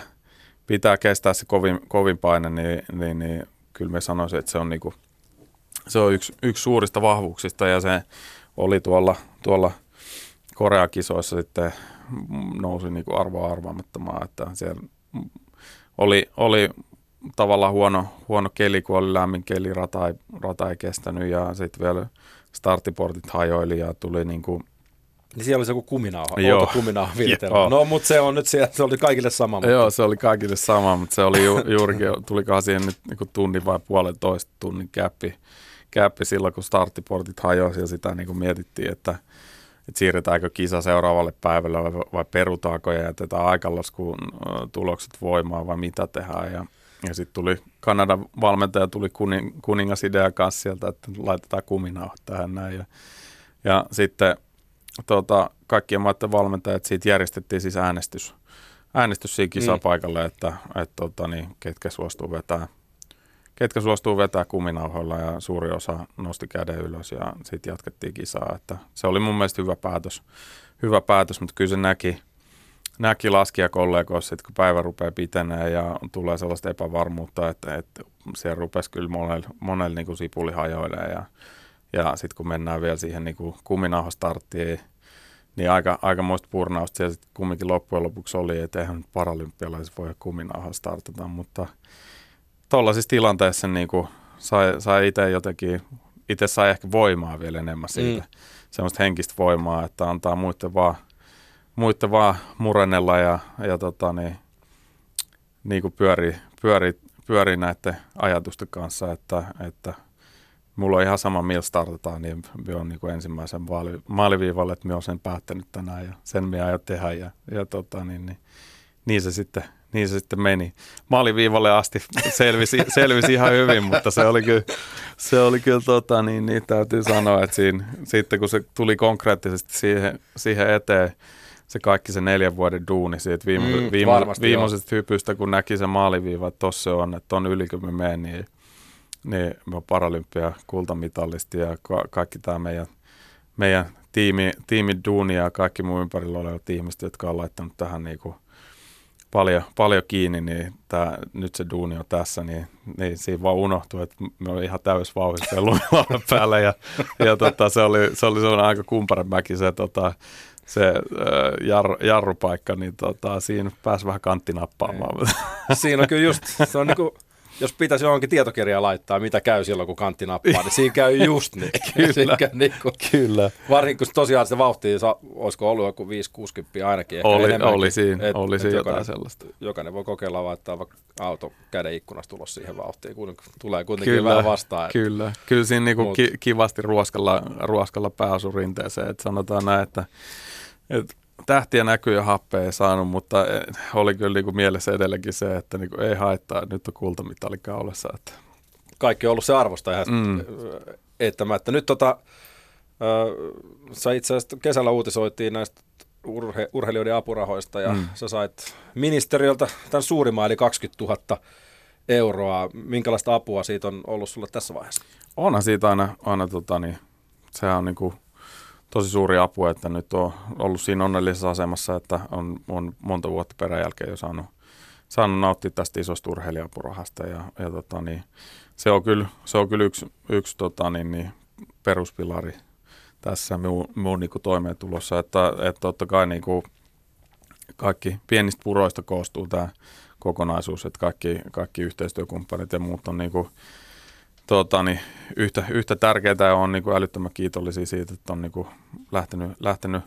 pitää kestää se kovin, kovin paine, niin, niin, niin kyllä me sanoisin, että se on, niin kuin, se on yksi, yksi suurista vahvuuksista ja se oli tuolla, tuolla Korea-kisoissa sitten nousi niin kuin arvoa arvaamattomaan, että siellä oli, oli tavallaan huono, huono keli, kun oli lämmin keli, rata ei, rata ei kestänyt ja sitten vielä starttiportit hajoili ja tuli niin kuin niin siellä oli se joku kuminauha, Joo. outo kuminauha viritelmä. No, mutta se on nyt siellä, se oli kaikille sama. Mutta Joo, se oli kaikille sama, mutta se oli ju, juurikin, tulikohan siihen nyt niin tunnin vai puolentoista tunnin käppi, käppi silloin, kun starttiportit hajosi ja sitä niin kuin mietittiin, että, että siirretäänkö kisa seuraavalle päivälle vai, vai perutaanko ja jätetään aikalaskun ö, tulokset voimaan vai mitä tehdään. Ja, ja sitten tuli Kanadan valmentaja, tuli kuning, kuningasidea kanssa sieltä, että laitetaan kuminauhat tähän näin. Ja, ja sitten tota, kaikkien maiden valmentajat, siitä järjestettiin siis äänestys, äänestys siinä kisapaikalle, että, että tota, niin, ketkä suostuu vetää ketkä suostuu vetää kuminauhoilla ja suuri osa nosti käden ylös ja sitten jatkettiin kisaa. Että se oli mun mielestä hyvä päätös, hyvä päätös mutta kyllä se näki, näki laskijakollegoissa, että kun päivä rupeaa pitenee ja tulee sellaista epävarmuutta, että, että siellä rupesi kyllä monella, monella niin sipuli hajoilee ja, ja sitten kun mennään vielä siihen niin kuminauhastarttiin, niin aika, aikamoista purnausta siellä sitten kumminkin loppujen lopuksi oli, että eihän paralympialaiset voi kuminauhaa startata, mutta tuollaisissa tilanteissa niin kuin sai, sai itse jotenkin, itse sai ehkä voimaa vielä enemmän siitä, mm. semmoista henkistä voimaa, että antaa muiden vaan, muiden vaan murennella ja, ja tota, niin, niin kuin pyörii, pyörii, pyörii näiden ajatusten kanssa, että, että mulla on ihan sama, millä startataan, niin me on niin ensimmäisen maali, maaliviivalle, että me on sen päättänyt tänään ja sen me aion tehdä ja, ja tota, niin, niin, niin, se sitten, niin se sitten meni. Maaliviivalle asti selvisi, [laughs] selvisi ihan hyvin, mutta se oli kyllä, se oli kyllä tota, niin, niin, täytyy sanoa, että siinä, sitten kun se tuli konkreettisesti siihen, siihen eteen, se kaikki se neljän vuoden duuni siitä viime, Mm, viime, hypystä, kun näki se maaliviiva, että tossa se on, että on yli kun me menen, niin niin paralympia kultamitalisti ja ka- kaikki tämä meidän, meidän tiimi, tiimin duuni ja kaikki muun ympärillä olevat ihmiset, jotka on laittanut tähän niin kuin paljon, paljon kiinni, niin tää, nyt se duuni on tässä, niin, niin siinä vaan unohtuu, että me oli ihan täys vauhdissa lumilaudan [laughs] päällä ja, ja tota, se, oli, se oli sellainen aika kumparemäki se, tota, se äh, jar, jarrupaikka, niin tota, siinä pääsi vähän kanttinappaamaan. siinä on kyllä just, se on niinku, jos pitäisi johonkin tietokirjaa laittaa, mitä käy silloin, kun kantti nappaa, niin siinä käy just niin. [laughs] Kyllä. Käy [laughs] niin kuin, Kyllä. Varsinkin, kun tosiaan se vauhti, olisiko ollut joku 5-60 ainakin, ehkä Oli, oli siinä, Et- oli et siinä jokainen, jotain sellaista. Jokainen voi kokeilla laittaa vaikka auto käden ikkunasta ulos siihen vauhtiin, kun tulee kuitenkin Kyllä, vähän vastaan. et- Kyllä, kyllä siinä niinku Mut- ki, kivasti ruoskalla, ruoskalla pääasurinteeseen, että sanotaan näin, että, että tähtiä näkyy ja happea ei saanut, mutta eh, oli kyllä niinku mielessä edelleenkin se, että niinku ei haittaa, nyt on kultamitali kaulassa. Että. Kaikki on ollut se arvosta ihan Mm. mm. eittämättä. Nyt tota, äh, sä itse asiassa kesällä uutisoitiin näistä urhe, urheilijoiden apurahoista ja Mm. sä sait ministeriöltä tämän suurimman eli 20 000 euroa. Minkälaista apua siitä on ollut sulle tässä vaiheessa? Onhan siitä aina, aina tota, niin, sehän on niinku tosi suuri apu, että nyt on ollut siinä onnellisessa asemassa, että on, on monta vuotta peräjälkeen jo saanut, saanut nauttia tästä isosta urheilijaapurahasta ja, ja tota, niin, se on kyllä, se on kyllä yksi, yksi tota, niin, niin, peruspilari tässä minun, minun niin kuin toimeentulossa, että, että totta kai niin kuin kaikki pienistä puroista koostuu tämä kokonaisuus, että kaikki, kaikki yhteistyökumppanit ja muut on niin kuin, tota, niin, yhtä, yhtä tärkeää ja on niin kuin älyttömän kiitollisia siitä, että on niin kuin lähtenyt, lähtenyt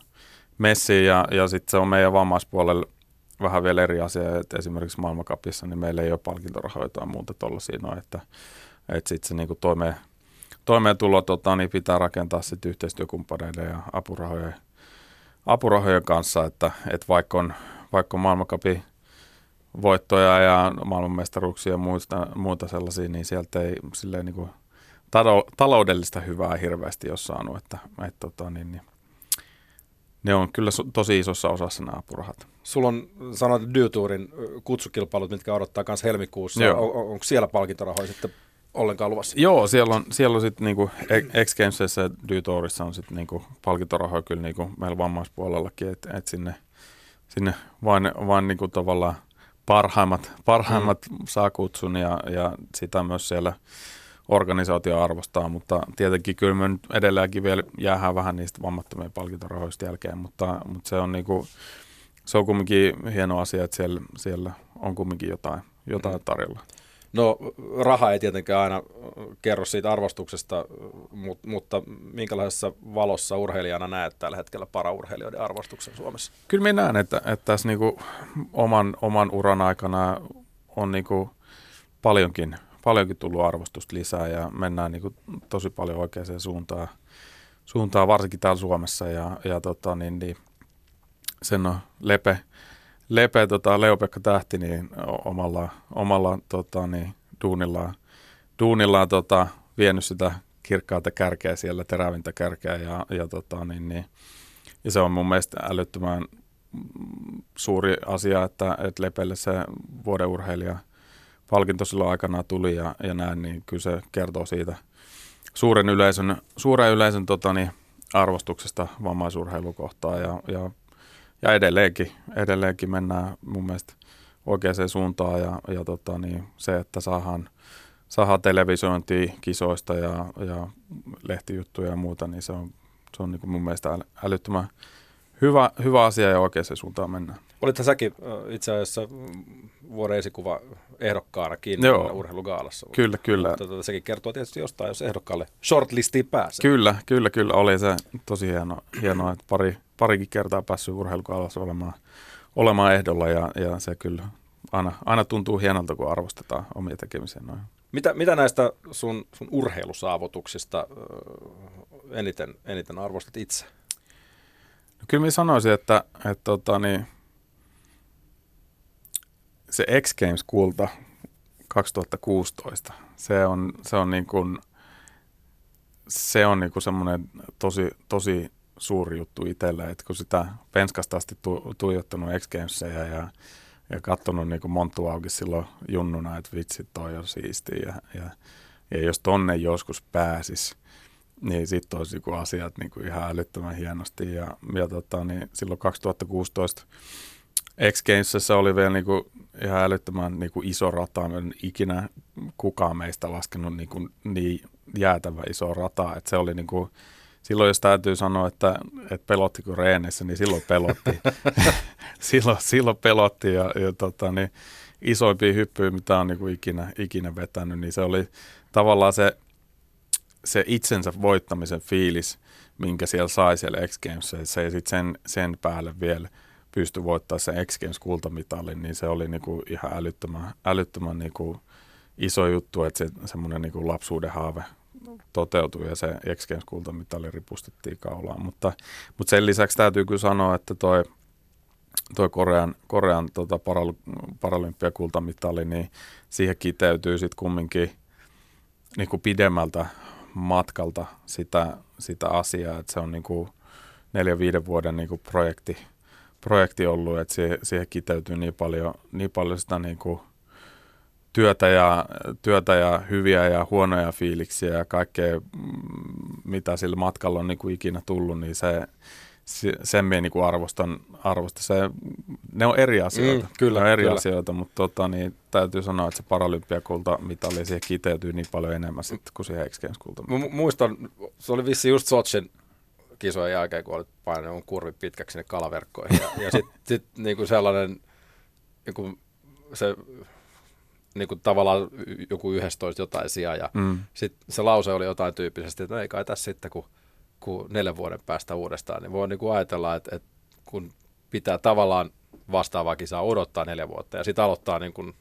messiin ja, ja sitten se on meidän vammaispuolella vähän vielä eri asia, että esimerkiksi maailmankapissa niin meillä ei ole palkintorahoja tai muuta tuollaisia, no, että, että sitten se niin kuin toimeen, toimeentulo tota, niin pitää rakentaa sitten yhteistyökumppaneiden ja apurahojen, apurahojen kanssa, että, että vaikka on, vaikka on maailmankapin voittoja ja maailmanmestaruuksia ja muuta, muuta sellaisia, niin sieltä ei silleen niin kuin talo, taloudellista hyvää hirveästi ole saanut, että, että tota, niin, niin, ne on kyllä tosi isossa osassa nämä apurahat. Sulla on, sanoit, Dyytuurin kutsukilpailut, mitkä odottaa myös helmikuussa. Joo. On, onko siellä palkintorahoja sitten ollenkaan luvassa? Joo, siellä on, siellä on sitten niinku X Gamesissa ja Dytorissa on sitten niinku palkintorahoja kyllä niinku meillä vammaispuolellakin, että et sinne, sinne vain, vain niinku tavallaan parhaimmat, parhaimmat mm. saa kutsun ja, ja sitä myös siellä organisaatio arvostaa, mutta tietenkin kyllä me nyt edelleenkin vielä jäähän vähän niistä vammattomien palkintorahoista jälkeen, mutta, mutta se on niinku, se on kumminkin hieno asia, että siellä, siellä on kumminkin jotain, jotain tarjolla. No raha ei tietenkään aina kerro siitä arvostuksesta, mutta minkälaisessa valossa urheilijana näet tällä hetkellä paraurheilijoiden arvostuksen Suomessa? Kyllä minä näen, että, että tässä niinku oman, oman uran aikana on niinku paljonkin, paljonkin tullut arvostusta lisää ja mennään niinku tosi paljon oikeaan suuntaan, suuntaan varsinkin täällä Suomessa ja, ja tota, niin, niin, sen on Lepe, Lepe tota, Leo-Pekka Tähti niin omalla, omalla tota, niin, duunillaan, duunillaan tota, vienyt sitä kirkkaalta kärkeä siellä, terävintä kärkeä ja, ja, tota, niin, niin, ja se on mun mielestä älyttömän suuri asia, että, että Lepelle se vuoden urheilija palkinto silloin aikana tuli ja, ja näin, niin kyllä se kertoo siitä suuren yleisön, suuren yleisön tota, niin, arvostuksesta vammaisurheilukohtaa ja, ja ja edelleenkin, edelleenkin mennään mun mielestä oikeaan suuntaan ja, ja tota, niin se, että saadaan, saadaan televisiointia kisoista ja, ja lehtijuttuja ja muuta, niin se on, se on niin kuin mun mielestä älyttömän hyvä, hyvä asia ja oikeaan suuntaan mennään. Olithan säkin itse asiassa vuoden esikuva ehdokkaanakin Joo. urheilugaalassa. Kyllä, kyllä. Mutta tota, sekin kertoo tietysti jostain, jos ehdokkaalle shortlistiin pääsee. Kyllä, kyllä, kyllä. Oli se tosi hieno, hienoa, että pari, parikin kertaa päässyt urheilukaalassa olemaan, olemaan ehdolla ja, ja se kyllä aina, aina tuntuu hienolta, kun arvostetaan omia tekemisiä. Noin. Mitä, mitä näistä sun, sun urheilusaavutuksista eniten, eniten arvostat itse? No, kyllä minä sanoisin, että, että tota, niin, se X Games-kulta 2016, se on, se on niin kuin, se on niin kuin semmoinen tosi, tosi suuri juttu itselle, että kun sitä penskasta asti tu, tuijottanut X Gamesia ja, ja katsonut niin monttu auki silloin junnuna, että vitsi toi on siistiä ja, ja, ja jos tonne joskus pääsis, niin sitten olisi niin asiat niin ihan älyttömän hienosti ja, ja tota, niin silloin 2016 X Gamesissa oli vielä niin ihan älyttömän niin iso rata. En ikinä kukaan meistä laskenut niin, niin jäätävä iso rata. että se oli niin kuin, silloin jos täytyy sanoa, että, että pelottiko reeneissä, niin silloin pelotti. [laughs] silloin, silloin pelotti ja, ja tota, niin isoimpia hyppyjä, mitä on niin kuin ikinä, ikinä vetänyt, niin se oli tavallaan se, se itsensä voittamisen fiilis, minkä siellä sai siellä X Games, se ja sitten sen, sen päälle vielä – pystyi voittamaan sen X Games kultamitalin, niin se oli niinku ihan älyttömän, älyttömän niinku iso juttu, että se semmoinen niinku lapsuuden haave toteutui ja se X Games kultamitali ripustettiin kaulaan. Mutta, mutta sen lisäksi täytyy kyllä sanoa, että toi, toi Korean, Korean tota paral, paralympiakultamitali, niin siihen kiteytyy sitten kumminkin niin kuin pidemmältä matkalta sitä, sitä asiaa, että se on niin kuin neljän viiden vuoden niin kuin projekti, projekti ollut, että siihen, siihen kiteytyy niin paljon, niin paljon sitä niin kuin työtä, ja, työtä ja hyviä ja huonoja fiiliksiä ja kaikkea, mm, mitä sillä matkalla on niin kuin ikinä tullut, niin se, se sen minä niin arvostan, arvostan. Se, ne on eri asioita. Mm, kyllä, ne on eri kyllä. asioita, mutta tota, niin, täytyy sanoa, että se paralympiakulta mitali siihen kiteytyy niin paljon enemmän sitten kuin siihen X Games kulta. Muistan, se oli vissi just Sotsin kisojen jälkeen, kun olit painanut kurvi pitkäksi sinne kalaverkkoihin. Ja, ja sitten sit, niinku sellainen, niinku se niinku tavallaan joku 11 jotain sijaa. Ja mm. sitten se lause oli jotain tyyppisesti, että no ei kai tässä sitten, kun, kun neljän vuoden päästä uudestaan, niin voi niinku ajatella, että, että kun pitää tavallaan vastaavaa kisaa odottaa neljä vuotta ja sitten aloittaa niin kuin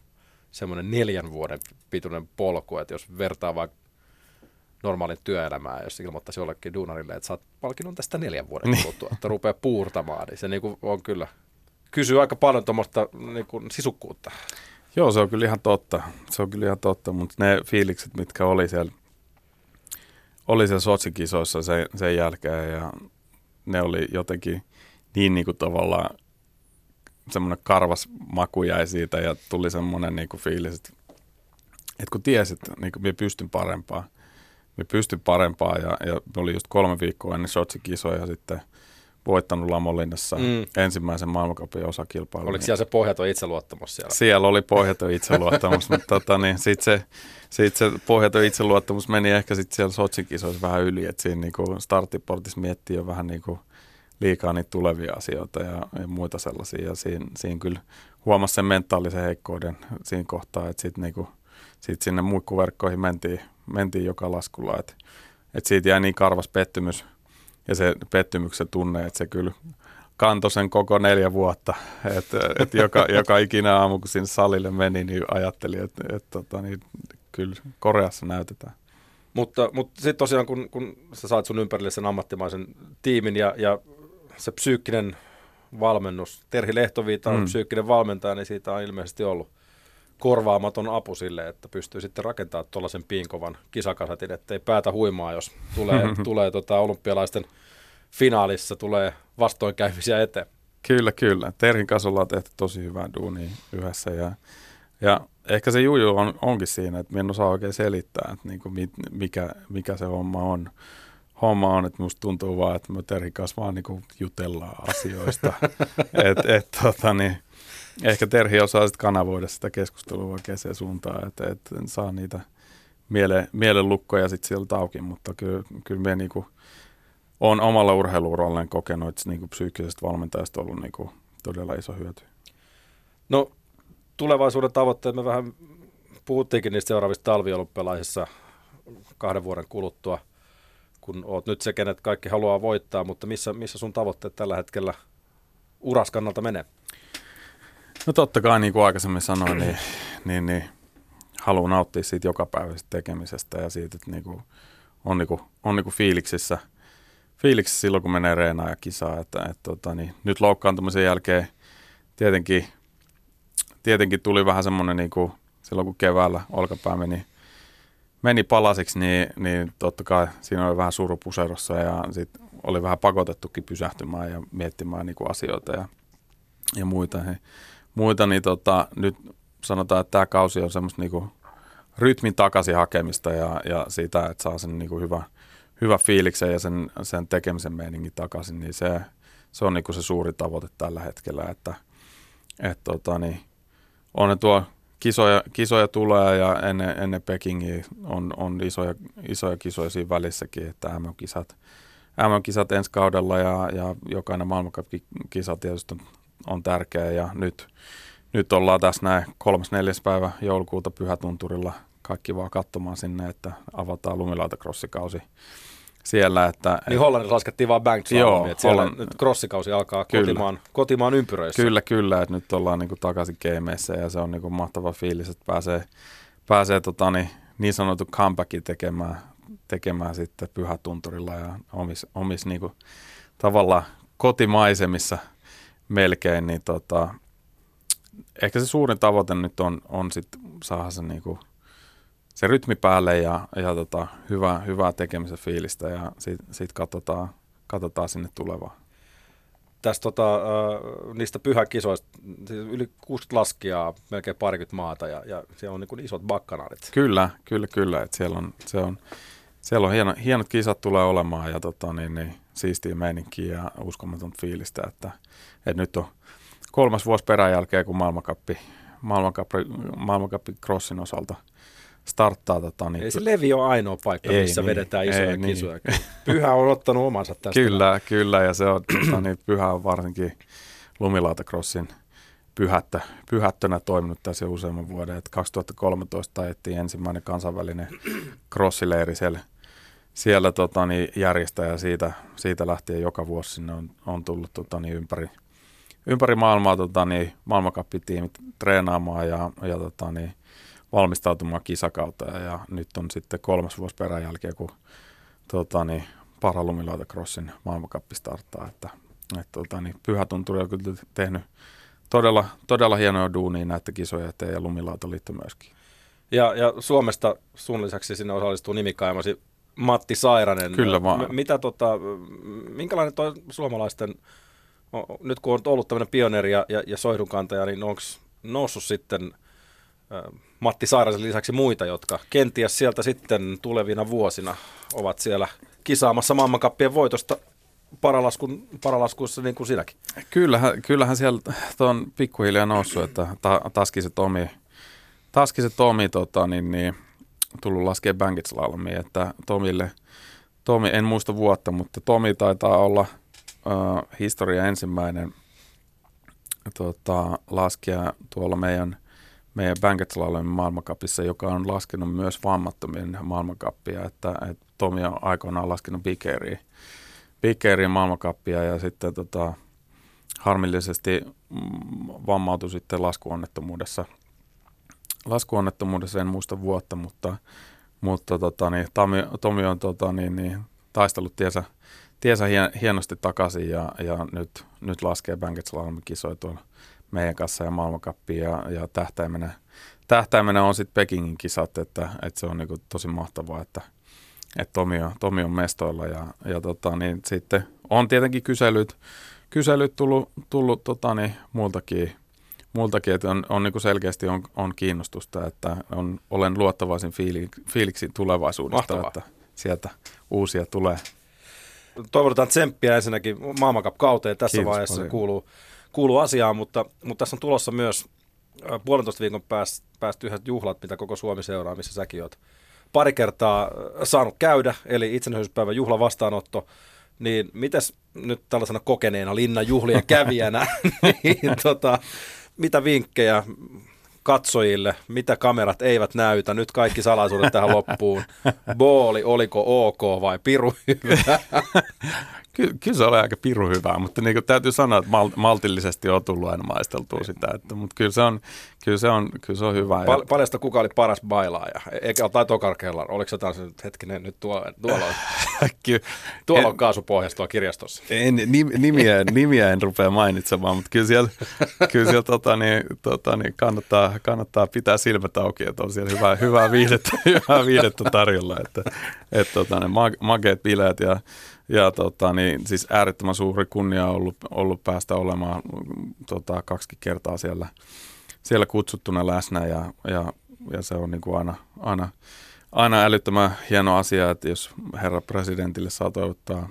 semmoinen neljän vuoden pituinen polku, että jos vertaa vaikka normaalin työelämää, jos ilmoittaisi jollekin duunarille, että saat palkinnon tästä neljän vuoden niin. kuluttua, että rupeaa puurtamaan, niin se niin kuin on kyllä, kysyy aika paljon tuommoista niin kuin sisukkuutta. Joo, se on kyllä ihan totta. Se on kyllä ihan totta, mutta ne fiilikset, mitkä oli siellä, oli siellä Sotsikisoissa sen, sen jälkeen ja ne oli jotenkin niin, niin kuin tavallaan semmoinen karvas maku jäi siitä ja tuli semmoinen niin kuin fiilis, että, että kun tiesit, niin kuin minä pystyn parempaan, me pystyn parempaa ja, ja oli just kolme viikkoa ennen Sotsi-kisoja sitten voittanut Lamolinnassa mm. ensimmäisen maailmankapin osakilpailun. Oliko siellä se pohjaton itseluottamus siellä? Siellä oli pohjaton itseluottamus, [laughs] mutta tota, niin, sitten se, sit se pohjaton itseluottamus meni ehkä sitten siellä Sotsi-kisoissa vähän yli, että siinä niinku starttiportissa miettii jo vähän niinku liikaa niitä tulevia asioita ja, ja muita sellaisia. Ja siinä, siinä kyllä huomasi sen mentaalisen heikkouden siinä kohtaa, että sitten niinku – sitten sinne muikkuverkkoihin mentiin, mentiin joka laskulla. Et, et siitä jäi niin karvas pettymys ja se pettymyksen tunne, että se kyllä kantoi sen koko neljä vuotta. Et, et joka, [laughs] joka ikinä aamu, kun sinne salille meni, niin ajattelin, että et, tota, niin, kyllä Koreassa näytetään. Mutta, mutta sitten tosiaan, kun, kun sä saat sun ympärille sen ammattimaisen tiimin ja, ja se psyykkinen valmennus, Terhi Lehtoviita on mm. psyykkinen valmentaja, niin siitä on ilmeisesti ollut korvaamaton apu sille, että pystyy sitten rakentamaan tuollaisen piinkovan kisakasatin, ettei päätä huimaa, jos tulee, [laughs] tulee tota olympialaisten finaalissa, tulee vastoinkäymisiä eteen. Kyllä, kyllä. Terhin kanssa ollaan tehty tosi hyvää duunia yhdessä ja, ja ehkä se juju on, onkin siinä, että en osaa oikein selittää, että niin kuin mikä, mikä se homma on. Homma on, että musta tuntuu vaan, että me Terhin kanssa vaan niin kuin jutellaan asioista. [laughs] et, et, tota, niin, ehkä Terhi osaa sitten kanavoida sitä keskustelua oikeaan suuntaan, että, että saa niitä miele, mielenlukkoja sitten sieltä auki, mutta kyllä, kyllä me niin kuin, on omalla urheiluuralleen kokenut, että niin kuin psyykkisestä valmentajasta on ollut niin kuin todella iso hyöty. No tulevaisuuden tavoitteet, me vähän puhuttiinkin niistä seuraavista talviolympialaisissa kahden vuoden kuluttua, kun oot nyt se, kenet kaikki haluaa voittaa, mutta missä, missä sun tavoitteet tällä hetkellä uraskannalta menee? No totta kai, niin kuin aikaisemmin sanoin, niin, niin, niin haluan nauttia siitä jokapäiväisestä tekemisestä ja siitä, että niin kuin, on, niin kuin, on niin kuin fiiliksissä, fiiliksissä silloin, kun menee reenaan ja kisaa. Että, että, tota, niin, nyt loukkaantumisen jälkeen tietenkin tietenkin tuli vähän semmoinen, niin kuin silloin kun keväällä olkapää meni, meni palasiksi, niin, niin totta kai siinä oli vähän surupuserossa ja sitten oli vähän pakotettukin pysähtymään ja miettimään niin kuin asioita ja, ja muita. He, muita, niin tota, nyt sanotaan, että tämä kausi on semmoista niin kuin rytmin takaisin hakemista ja, ja siitä, että saa sen niin kuin hyvä, hyvä fiiliksen ja sen, sen tekemisen meiningin takaisin, niin se, se on niin kuin se suuri tavoite tällä hetkellä, että et, tota, niin, on ne tuo kisoja, kisoja tulee ja ennen, ennen Pekingiä on, on isoja, isoja kisoja siinä välissäkin, että MM-kisat, MM-kisat ensi kaudella ja, ja jokainen maailmancup-kisa tietysti on tärkeä ja nyt, nyt ollaan tässä näin kolmas neljäs päivä joulukuuta Pyhätunturilla kaikki vaan katsomaan sinne, että avataan lumilautakrossikausi siellä. Että, niin Hollannissa laskettiin vaan bank Joo, että siellä Holland... nyt crossikausi alkaa kyllä. kotimaan, kotimaan ympyröissä. Kyllä, kyllä, että nyt ollaan niin kuin takaisin keimeissä ja se on niin kuin mahtava fiilis, että pääsee, pääsee tota, niin, niin sanottu comebackin tekemään, tekemään sitten Pyhätunturilla ja omis, omis niin kuin, tavallaan kotimaisemissa melkein, niin tota, ehkä se suurin tavoite nyt on, on sitten saada se niin kuin, se rytmi päälle ja, ja tota, hyvä, hyvää tekemisen fiilistä ja sitten sit katsotaan, katsotaan sinne tulevaan. Tästä tota, äh, niistä pyhäkisoista, siis yli 60 laskijaa, melkein parikymmentä maata ja, ja siellä on niin isot bakkanaalit. Kyllä, kyllä, kyllä. Et siellä on, se on, siellä on hieno, hienot kisat tulee olemaan ja tota, niin, niin, siistiä meininkiä ja uskomaton fiilistä, että, että nyt on kolmas vuosi perän jälkeen, kun maailmankappi, maailmankappi, maailmankappi crossin osalta – starttaa. Tota, niin, ei se Levi ole ainoa paikka, ei, missä niin, vedetään isoja ei, kisoja. Niin. Pyhä on ottanut omansa tästä. Kyllä, kyllä ja se on, [clears throat] tota, niin, Pyhä on varsinkin lumilautakrosin pyhättö, pyhättönä toiminut tässä useamman vuoden. Et 2013 ajettiin ensimmäinen kansainvälinen [clears throat] crossileiri siellä, siellä tota, niin, järjestää ja siitä, siitä lähtien joka vuosi sinne on, on tullut tota, niin, ympäri, ympäri maailmaa tota, niin, maailmankappitiimit treenaamaan ja, ja tota, niin, valmistautumaan kisakautta. Ja nyt on sitten kolmas vuosi perän jälkeen, kun tota, niin, Crossin maailmankappi starttaa, että, että tota, niin, Pyhätunturi on kyllä tehnyt todella, todella hienoja duunia näitä kisoja eteen ja Lumilautaliitto myöskin. Ja, ja Suomesta sun lisäksi sinne osallistuu nimikaimasi Matti Sairanen. Kyllä vaan. M- mitä tota, minkälainen toi suomalaisten, nyt kun on ollut tämmöinen pioneeri ja, ja, ja soihdunkantaja, niin onko noussut sitten – Matti Sairasen lisäksi muita, jotka kenties sieltä sitten tulevina vuosina ovat siellä kisaamassa maailmankappien voitosta paralaskun, paralaskuissa niin kuin sinäkin. Kyllähän, kyllähän siellä on pikkuhiljaa noussut, että ta, Taskiset Tomi, Taskiset Tomi tota, niin, niin, tullut laskea Slalomiin, että Tomille, Tomi, en muista vuotta, mutta Tomi taitaa olla uh, historia ensimmäinen tota, laskija tuolla meidän – meidän Banketslalomin maailmankapissa, joka on laskenut myös vammattomien maailmankappia, että, että Tomi on aikoinaan laskenut Big Airiin, maailmankappia ja sitten tota, harmillisesti mm, vammautui sitten laskuonnettomuudessa. Laskuonnettomuudessa en muista vuotta, mutta, mutta tota, niin, Tomi, Tomi on tota, niin, niin, taistellut tiesä, tiesä hien, hienosti takaisin ja, ja nyt, nyt laskee Bankett Slalom kisoja tuolla meidän kanssa ja maailmankappiin ja, ja tähtäimenä, tähtäimenä on sitten Pekingin kisat, että, että se on niin tosi mahtavaa, että, että Tomi, on, Tomi on mestoilla ja, ja tota, niin sitten on tietenkin kyselyt, kyselyt tullut, tullut tota, niin, muultakin, muultakin, että on, on niin selkeästi on, on kiinnostusta, että on, olen luottavaisin fiili, fiiliksi tulevaisuudesta, Mahtavaa. että sieltä uusia tulee. Toivotetaan tsemppiä ensinnäkin maailmankauteen tässä Kiitos vaiheessa paljon. kuuluu, kuuluu asiaan, mutta, mutta tässä on tulossa myös puolentoista viikon päästä, päästä yhdet juhlat, mitä koko Suomi seuraa, missä säkin oot pari kertaa saanut käydä, eli itsenäisyyspäivän juhla vastaanotto. Niin mitäs nyt tällaisena kokeneena linnan juhlien [laughs] kävijänä, [laughs] niin tota, mitä vinkkejä katsojille, mitä kamerat eivät näytä, nyt kaikki salaisuudet tähän loppuun. Booli, oliko ok vai piru hyvä? [laughs] Ky- kyllä se oli aika piru hyvää, mutta niin kuin täytyy sanoa, että mal- maltillisesti on tullut aina maisteltua sitä, että, mutta kyllä se on, kyllä se on, kyllä se on hyvä. Pal- paljasta kuka oli paras bailaaja, eikä tai Tokar Kellar, oliko se taas nyt hetkinen, nyt tuo, tuolla on, [laughs] tuolla on kaasupohjassa tuolla kirjastossa. En, nimiä, nimiä en rupea mainitsemaan, mutta kyllä siellä, kyllä siellä tota, niin, tota, niin kannattaa, kannattaa pitää silmät auki, että on siellä hyvää, hyvää, viihdettä, [laughs] hyvää viihdettä tarjolla, että, että tota, ne mageet bileet ja ja tota, niin, siis äärettömän suuri kunnia on ollut, ollut päästä olemaan tota, kaksi kertaa siellä, siellä kutsuttuna läsnä ja, ja, ja se on niin kuin aina, aina, aina älyttömän hieno asia, että jos herra presidentille saa toivottaa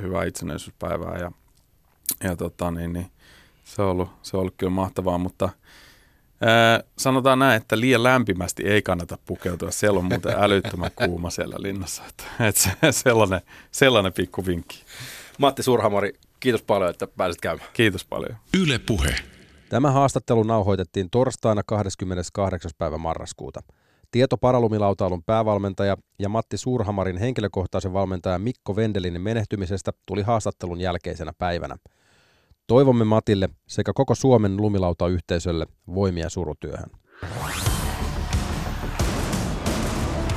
hyvää itsenäisyyspäivää ja, ja tota, niin, niin, se, on ollut, se on ollut kyllä mahtavaa, mutta – Ää, sanotaan näin, että liian lämpimästi ei kannata pukeutua. Siellä on muuten [laughs] älyttömän kuuma siellä linnassa. Että, että se, sellainen, sellainen pikku vinkki. Matti Surhamari, kiitos paljon, että pääsit käymään. Kiitos paljon. Yle Puhe. Tämä haastattelu nauhoitettiin torstaina 28. päivä marraskuuta. Tieto paralumilautailun päävalmentaja ja Matti Suurhamarin henkilökohtaisen valmentaja Mikko Vendelinin menehtymisestä tuli haastattelun jälkeisenä päivänä. Toivomme Matille sekä koko Suomen lumilautayhteisölle voimia surutyöhön.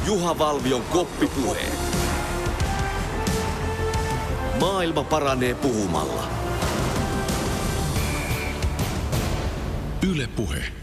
Juha Valvion koppipuhe. Maailma paranee puhumalla. Yle Puhe.